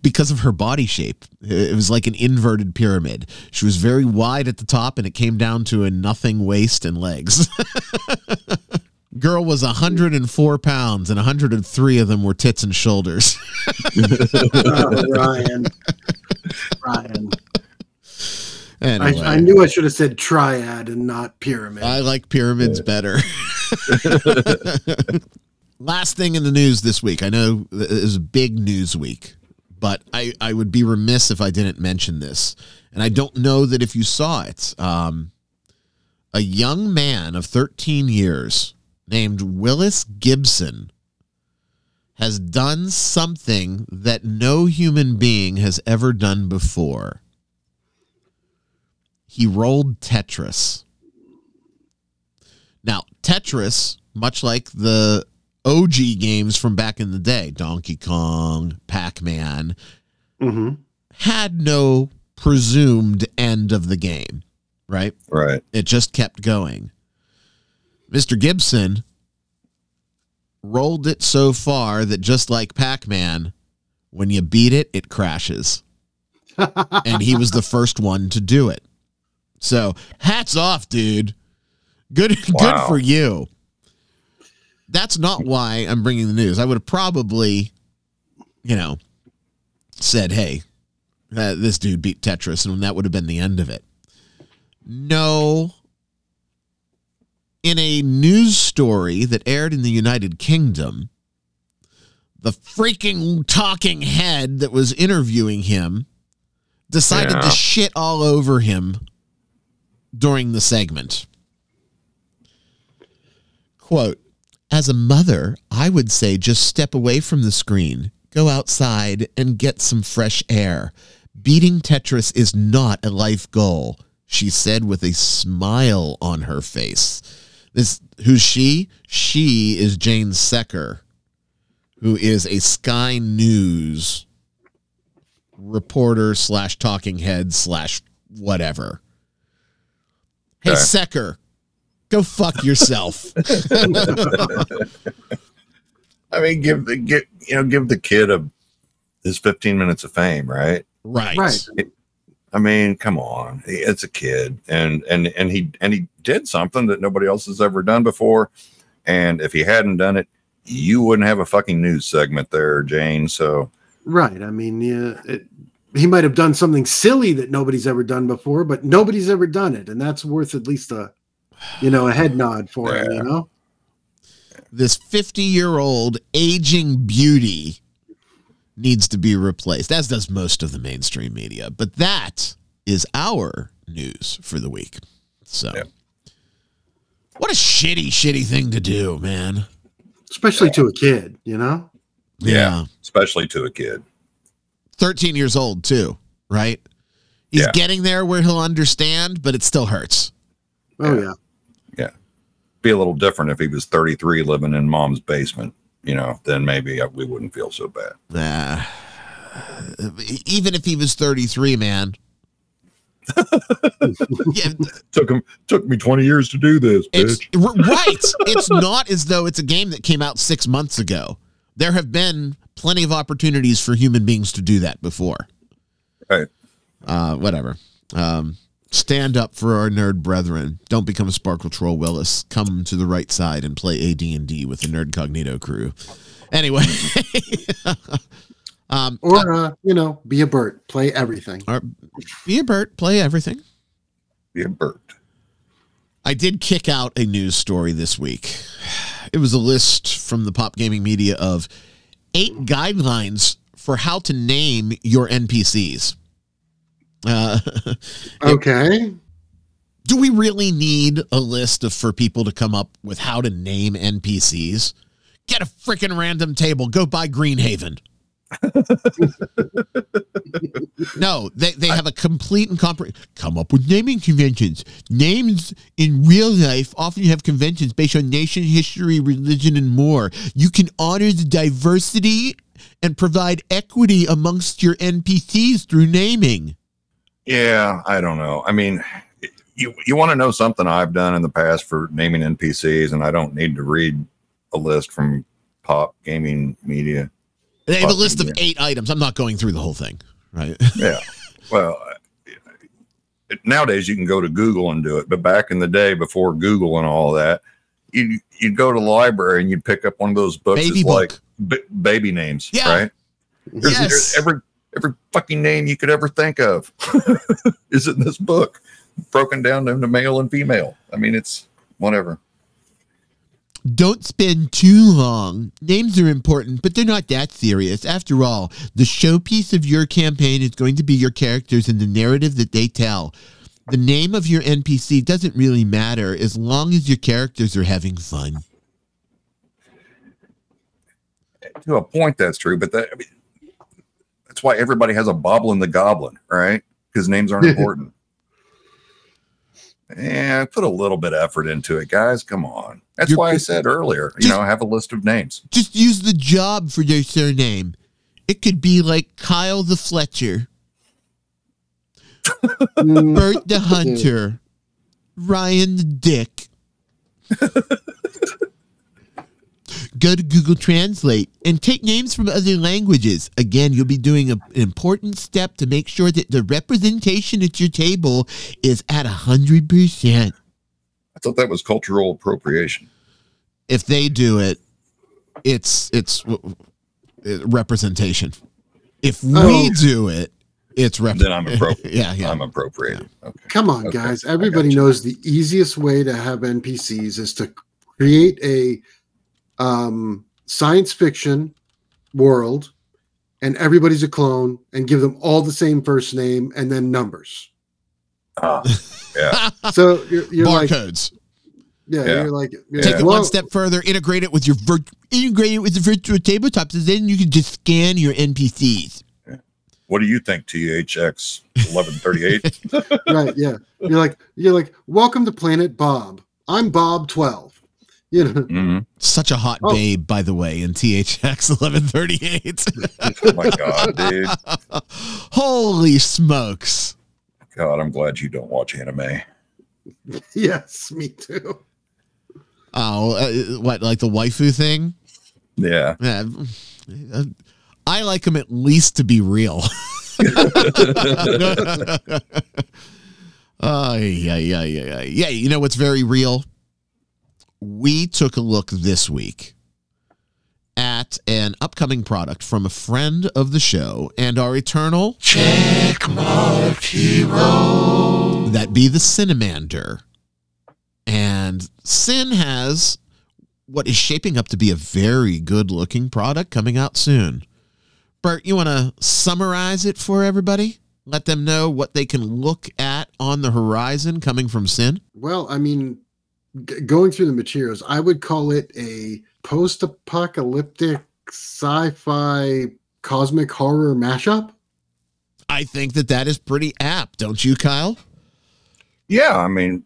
because of her body shape. It was like an inverted pyramid. She was very wide at the top and it came down to a nothing waist and legs. Girl was 104 pounds and 103 of them were tits and shoulders. Oh, Ryan. Ryan. Anyway. I, I knew I should have said triad and not pyramid. I like pyramids better. Last thing in the news this week. I know it is a big news week, but I, I would be remiss if I didn't mention this. And I don't know that if you saw it. Um, a young man of 13 years named Willis Gibson has done something that no human being has ever done before. He rolled Tetris. Now, Tetris, much like the OG games from back in the day, Donkey Kong, Pac Man, hmm had no presumed end of the game, right? Right. It just kept going. Mr. Gibson rolled it so far that just like Pac Man, when you beat it, it crashes. and he was the first one to do it. So hats off, dude. Good, good for you. That's not why I'm bringing the news. I would have probably, you know, said, "Hey, uh, this dude beat Tetris," and that would have been the end of it. No. In a news story that aired in the United Kingdom, the freaking talking head that was interviewing him decided to shit all over him during the segment. Quote, as a mother, I would say just step away from the screen, go outside and get some fresh air. Beating Tetris is not a life goal, she said with a smile on her face. This who's she? She is Jayne Secker, who is a Sky News reporter slash talking head slash whatever. Hey. Secker, go fuck yourself. I mean, give the get you know, give the kid a his 15 minutes of fame, right? right. Right. I mean, come on, it's a kid, and and and he and he did something that nobody else has ever done before, and if he hadn't done it, you wouldn't have a fucking news segment there, Jayne. So Right. I mean, yeah, it, he might have done something silly that nobody's ever done before, but nobody's ever done it, and that's worth at least a, you know, a head nod for him. You know. This 50 year old aging beauty needs to be replaced, as does most of the mainstream media. But that is our news for the week. So, Yeah. what a shitty, shitty thing to do, man. Especially to a kid, you know. Yeah. especially to a kid, 13 years old, too, right? He's Yeah. getting there where he'll understand, but it still hurts. Oh Yeah. yeah. Be a little different if he was 33 living in mom's basement. You know, then maybe we wouldn't feel so bad. Uh, even if he was 33, man. yeah, Took him took me 20 years to do this, It's right. It's not as though it's a game that came out six months ago. There have been plenty of opportunities for human beings to do that before. Right. Uh, whatever. Um, stand up for our nerd brethren. Don't become a Sparkle Troll Willis. Come to the right side and play AD and D with the Nerdcognito crew. Anyway, um, Or uh, you know, be a Bert, play everything. uh, be a Bert. Play everything. Be a bird. I did kick out a news story this week. It was a list from the pop gaming media of eight guidelines for how to name your NPCs. Uh, Okay. do we really need a list of for people to come up with how to name NPCs? Get a freaking random table. Go buy Greenhaven. no, they, they have a complete and comprehensive. Come up with naming conventions. Names in real life often you have conventions based on nation, history, religion, and more. You can honor the diversity and provide equity amongst your NPCs through naming. Yeah, I don't know. I mean, you you want to know something I've done in the past for naming NPCs, and I don't need to read a list from Pop Gaming Media. They have a Fucking list of eight items. I'm not going through the whole thing, right? Yeah. Well, nowadays you can go to Google and do it, but back in the day, before Google and all that, you you'd go to the library and you'd pick up one of those books. Baby that's book. like b- baby names, Yeah. right? There's, Yes. there's every every fucking name you could ever think of is in this book, broken down into male and female. I mean, it's whatever. Don't spend too long. Names are important, but they're not that serious. After all, the showpiece of your campaign is going to be your characters and the narrative that they tell. The name of your NPC doesn't really matter as long as your characters are having fun. To a point, that's true, but that I mean, that's why everybody has a Boblin the Goblin, right? Because names aren't important. Yeah, put a little bit of effort into it, guys. Come on. That's You're- why I said earlier, you Just- know, have a list of names. Just use the job for their surname. It could be like Kyle the Fletcher, Mm, Bert the Hunter, Ryan the Dick. Go to Google Translate and take names from other languages. Again, you'll be doing a- an important step to make sure that the representation at your table is at 100%. I thought that was cultural appropriation. If they do it, it's it's w- w- representation. If we Oh. do it, it's rep- Then I'm appropriate. yeah, yeah. I'm appropriated. Okay. Come on, Okay, guys. Everybody gotcha. knows the easiest way to have NPCs is to create a um, science fiction world and everybody's a clone and give them all the same first name and then numbers. Ah, yeah. So you're, you're like, Barcodes. yeah, Yeah. you're like, you're Take like, it well, one step further. Integrate it with your vir- integrate it with the virtual tabletop, so then you can just scan your NPCs. What do you think, THX 1138? right, yeah. You're like, you're like, welcome to Planet Bob. I'm Bob 12. You know, hmm Such a hot Oh. babe, by the way, in THX 1138. Oh my God, dude. Holy smokes. God, I'm glad you don't watch anime. yes, me too. Oh, uh, what, like the waifu thing? Yeah. Yeah. uh, I like them at least to be real. Oh, yeah, yeah, yeah, yeah. Yeah, you know what's very real? We took a look this week at an upcoming product from a friend of the show and our eternal checkmark hero. That be the Cynnamander. And Sin has what is shaping up to be a very good looking product coming out soon. Bert, you want to summarize it for everybody? Let them know what they can look at on the horizon coming from Sin? Well, I mean, g- going through the materials, I would call it a post-apocalyptic sci-fi cosmic horror mashup. I think that that is pretty apt, don't you, Kyle? Yeah, I mean,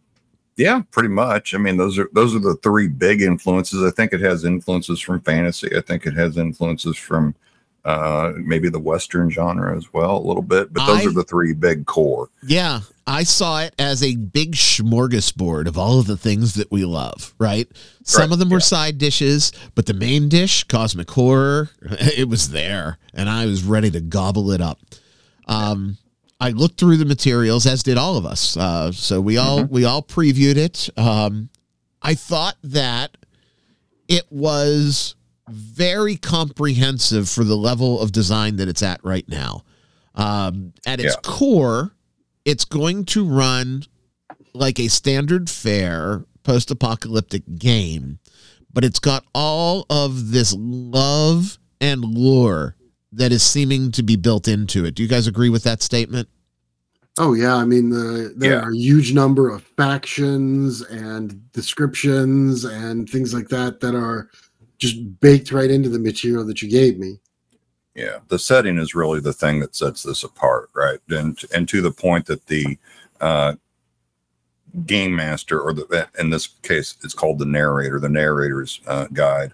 yeah, pretty much. I mean, those are those are the three big influences. I think it has influences from fantasy. I think it has influences from uh maybe the western genre as well a little bit, but those I- are the three big core. Yeah, I saw it as a big smorgasbord of all of the things that we love, right? Some Right, of them were yeah. side dishes, but the main dish, cosmic horror, it was there, and I was ready to gobble it up. Um, I looked through the materials, as did all of us. Uh, so we all we all previewed it. Um, I thought that it was very comprehensive for the level of design that it's at right now. Um, at its Yeah. core, it's going to run like a standard fare post apocalyptic game, but it's got all of this love and lore that is seeming to be built into it. Do you guys agree with that statement? Oh yeah, I mean the there Yeah. are a huge number of factions and descriptions and things like that that are just baked right into the material that you gave me. Yeah, the setting is really the thing that sets this apart, right? And and to the point that the uh, game master, or the in this case, it's called the narrator. The narrator's uh, guide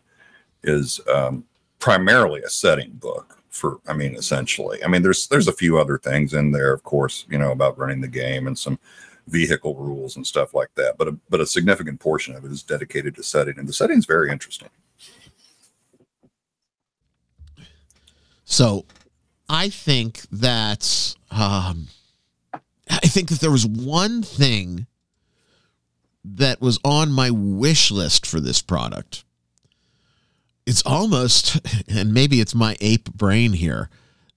is um, primarily a setting book for. I mean, essentially, I mean, there's there's a few other things in there, of course, you know, about running the game and some vehicle rules and stuff like that. But a, but a significant portion of it is dedicated to setting, and the setting is very interesting. So I think that um, I think that there was one thing that was on my wish list for this product. It's almost, and maybe it's my ape brain here.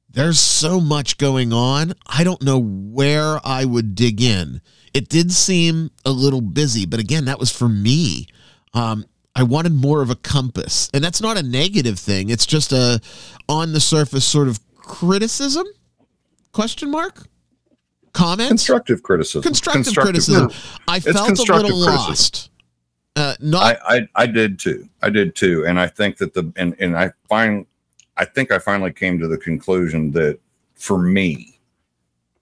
There's so much going on. I don't know where I would dig in. It did seem a little busy, but again, that was for me. Um, I wanted more of a compass, and that's not a negative thing. It's just a on the surface sort of criticism? Question mark? Comments? Constructive criticism. Constructive, criticism. I felt a little lost. Uh, not I, I I did too. I did too, and I think that the and and I find I think I finally came to the conclusion that for me,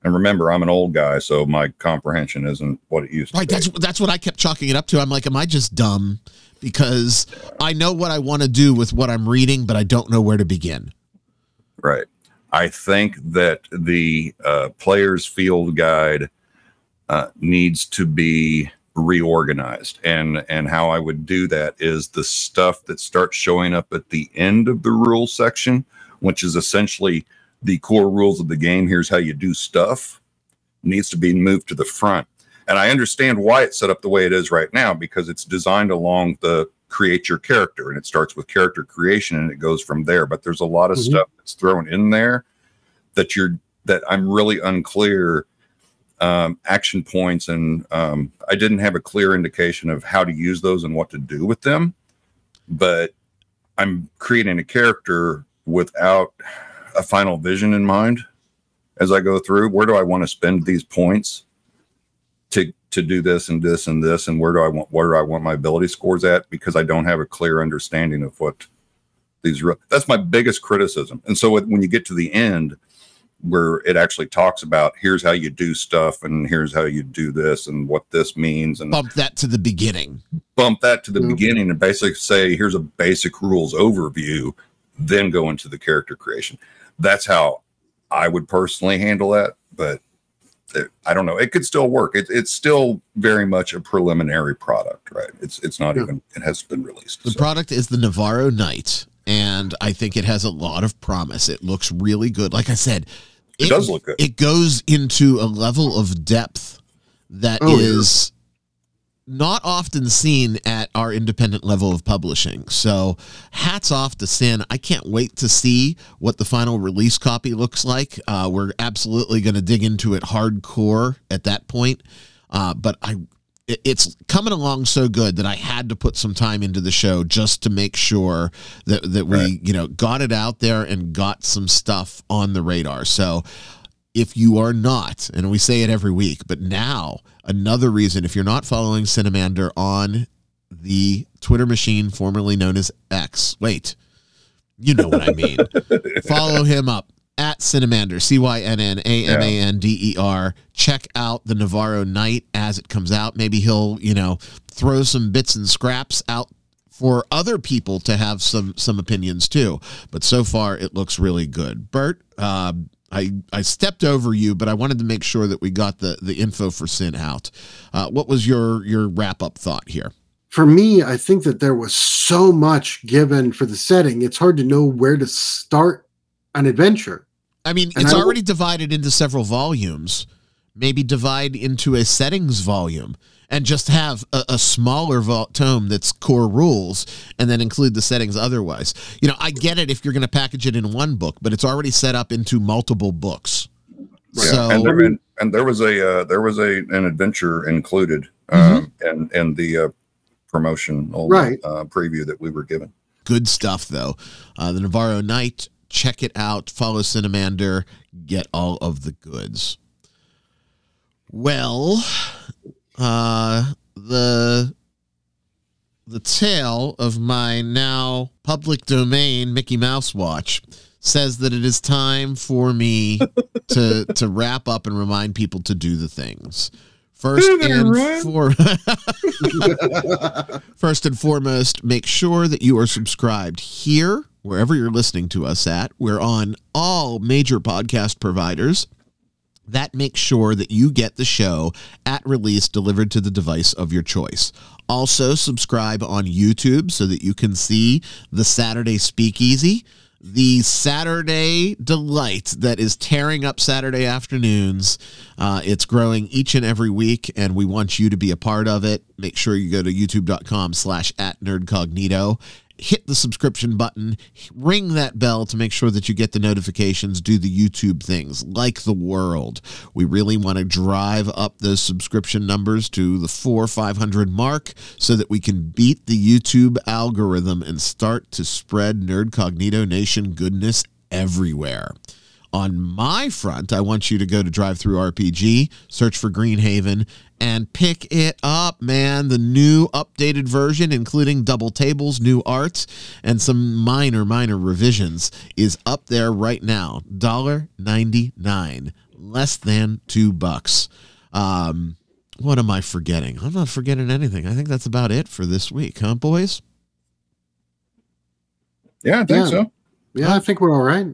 and remember I'm an old guy, so my comprehension isn't what it used right. to That's be. that's what I kept chalking it up to. I'm like, am I just dumb? Because I know what I want to do with what I'm reading, but I don't know where to begin. Right. I think that the uh, player's field guide uh, needs to be reorganized, and and how I would do that is the stuff that starts showing up at the end of the rule section, which is essentially the core rules of the game. Here's how you do stuff. Needs to be moved to the front, and I understand why it's set up the way it is right now because it's designed along the create your character and it starts with character creation and it goes from there. But there's a lot of Mhm. stuff that's thrown in there that you're that i'm really unclear um, action points and um, i didn't have a clear indication of how to use those and what to do with them. But i'm creating a character without a final vision in mind as i go through. Where do i want to spend these points to to do this and this and this and where do I want where do I want my ability scores at because I don't have a clear understanding of what these re- that's my biggest criticism. And so when you get to the end where it actually talks about here's how you do stuff and here's how you do this and what this means and Bump that to the beginning. bump that to the Yeah. beginning and basically say here's a basic rules overview then go into the character creation that's how i would personally handle that but it, i don't know it could still work it, it's still very much a preliminary product right it's it's not Yeah. even it hasn't been released The so. product is the Navarro Knight, and I think it has a lot of promise. It looks really good. Like I said, It does look good. It goes into a level of depth that is Oh, yeah. Not often seen at our independent level of publishing. So, hats off to Sin. I can't wait to see what the final release copy looks like. Uh, we're absolutely going to dig into it hardcore at that point. Uh, but I, it- it's coming along so good that I had to put some time into the show just to make sure that that we, Right. you know, got it out there and got some stuff on the radar. So, if you are not, and we say it every week, but now another reason, if you're not following Cynnamander on the Twitter machine formerly known as X, wait, you know what I mean. Follow him up at Cynnamander, C Y N N A M A N D E R. Check out the Navarro Knight as it comes out. Maybe he'll, you know, throw some bits and scraps out for other people to have some some opinions too. But so far, it looks really good. Bert, uh, I I stepped over you, but I wanted to make sure that we got the the info for Sin out. Uh, what was your your wrap up thought here? For me, I think that there was so much given for the setting. It's hard to know where to start an adventure. I mean, And it's I- already divided into several volumes. Maybe divide into a settings volume and just have a, a smaller vol- tome that's core rules and then include the settings otherwise. You know, I get it if you're going to package it in one book, but it's already set up into multiple books. Yeah, So, and, there, and, and there was a uh, there was a an adventure included Mm-hmm. um, and and the uh, promotional Right. uh, preview that we were given. good stuff, though. Uh, the Navarro Knight, check it out. Follow Cynnamander, get all of the goods. Well, uh, the the tale of my now public domain Mickey Mouse watch says that it is time for me to to wrap up and remind people to do the things. First and for First and foremost, make sure that you are subscribed here, wherever you're listening to us at. We're on all major podcast providers. That makes sure that you get the show at release delivered to the device of your choice. Also, subscribe on YouTube so that you can see the Saturday Speakeasy the Saturday delight that is tearing up Saturday afternoons. Uh, it's growing each and every week, and we want you to be a part of it. Make sure you go to youtube.com slash at nerdcognito hit the subscription button, ring that bell to make sure that you get the notifications, do the YouTube things like the world. We really want to drive up those subscription numbers to the four, 500 mark so that we can beat the YouTube algorithm and start to spread Nerdcognito Nation goodness everywhere. On my front, I want you to go to DriveThruRPG, search for Greenhaven, and pick it up, man. The new updated version, including double tables, new arts, and some minor, minor revisions, is up there right now. $1.99, less than two bucks. Um, what am I forgetting? I'm not forgetting anything. I think that's about it for this week, huh, boys? Yeah, I think Yeah. so. yeah, I think we're all right.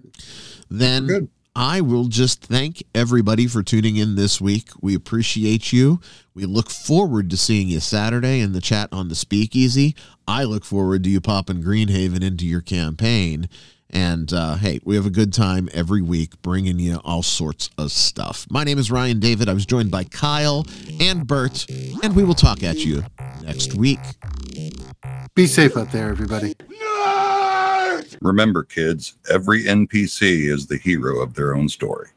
Then Good. I will just thank everybody for tuning in this week. We appreciate you. We look forward to seeing you Saturday in the chat on the Speakeasy. I look forward to you popping Greenhaven into your campaign. And uh, hey, we have a good time every week bringing you all sorts of stuff. My name is Ryan David. I was joined by Kyle and Bert, and we will talk at you next week. Be safe out there, everybody. Remember, kids, every NPC is the hero of their own story.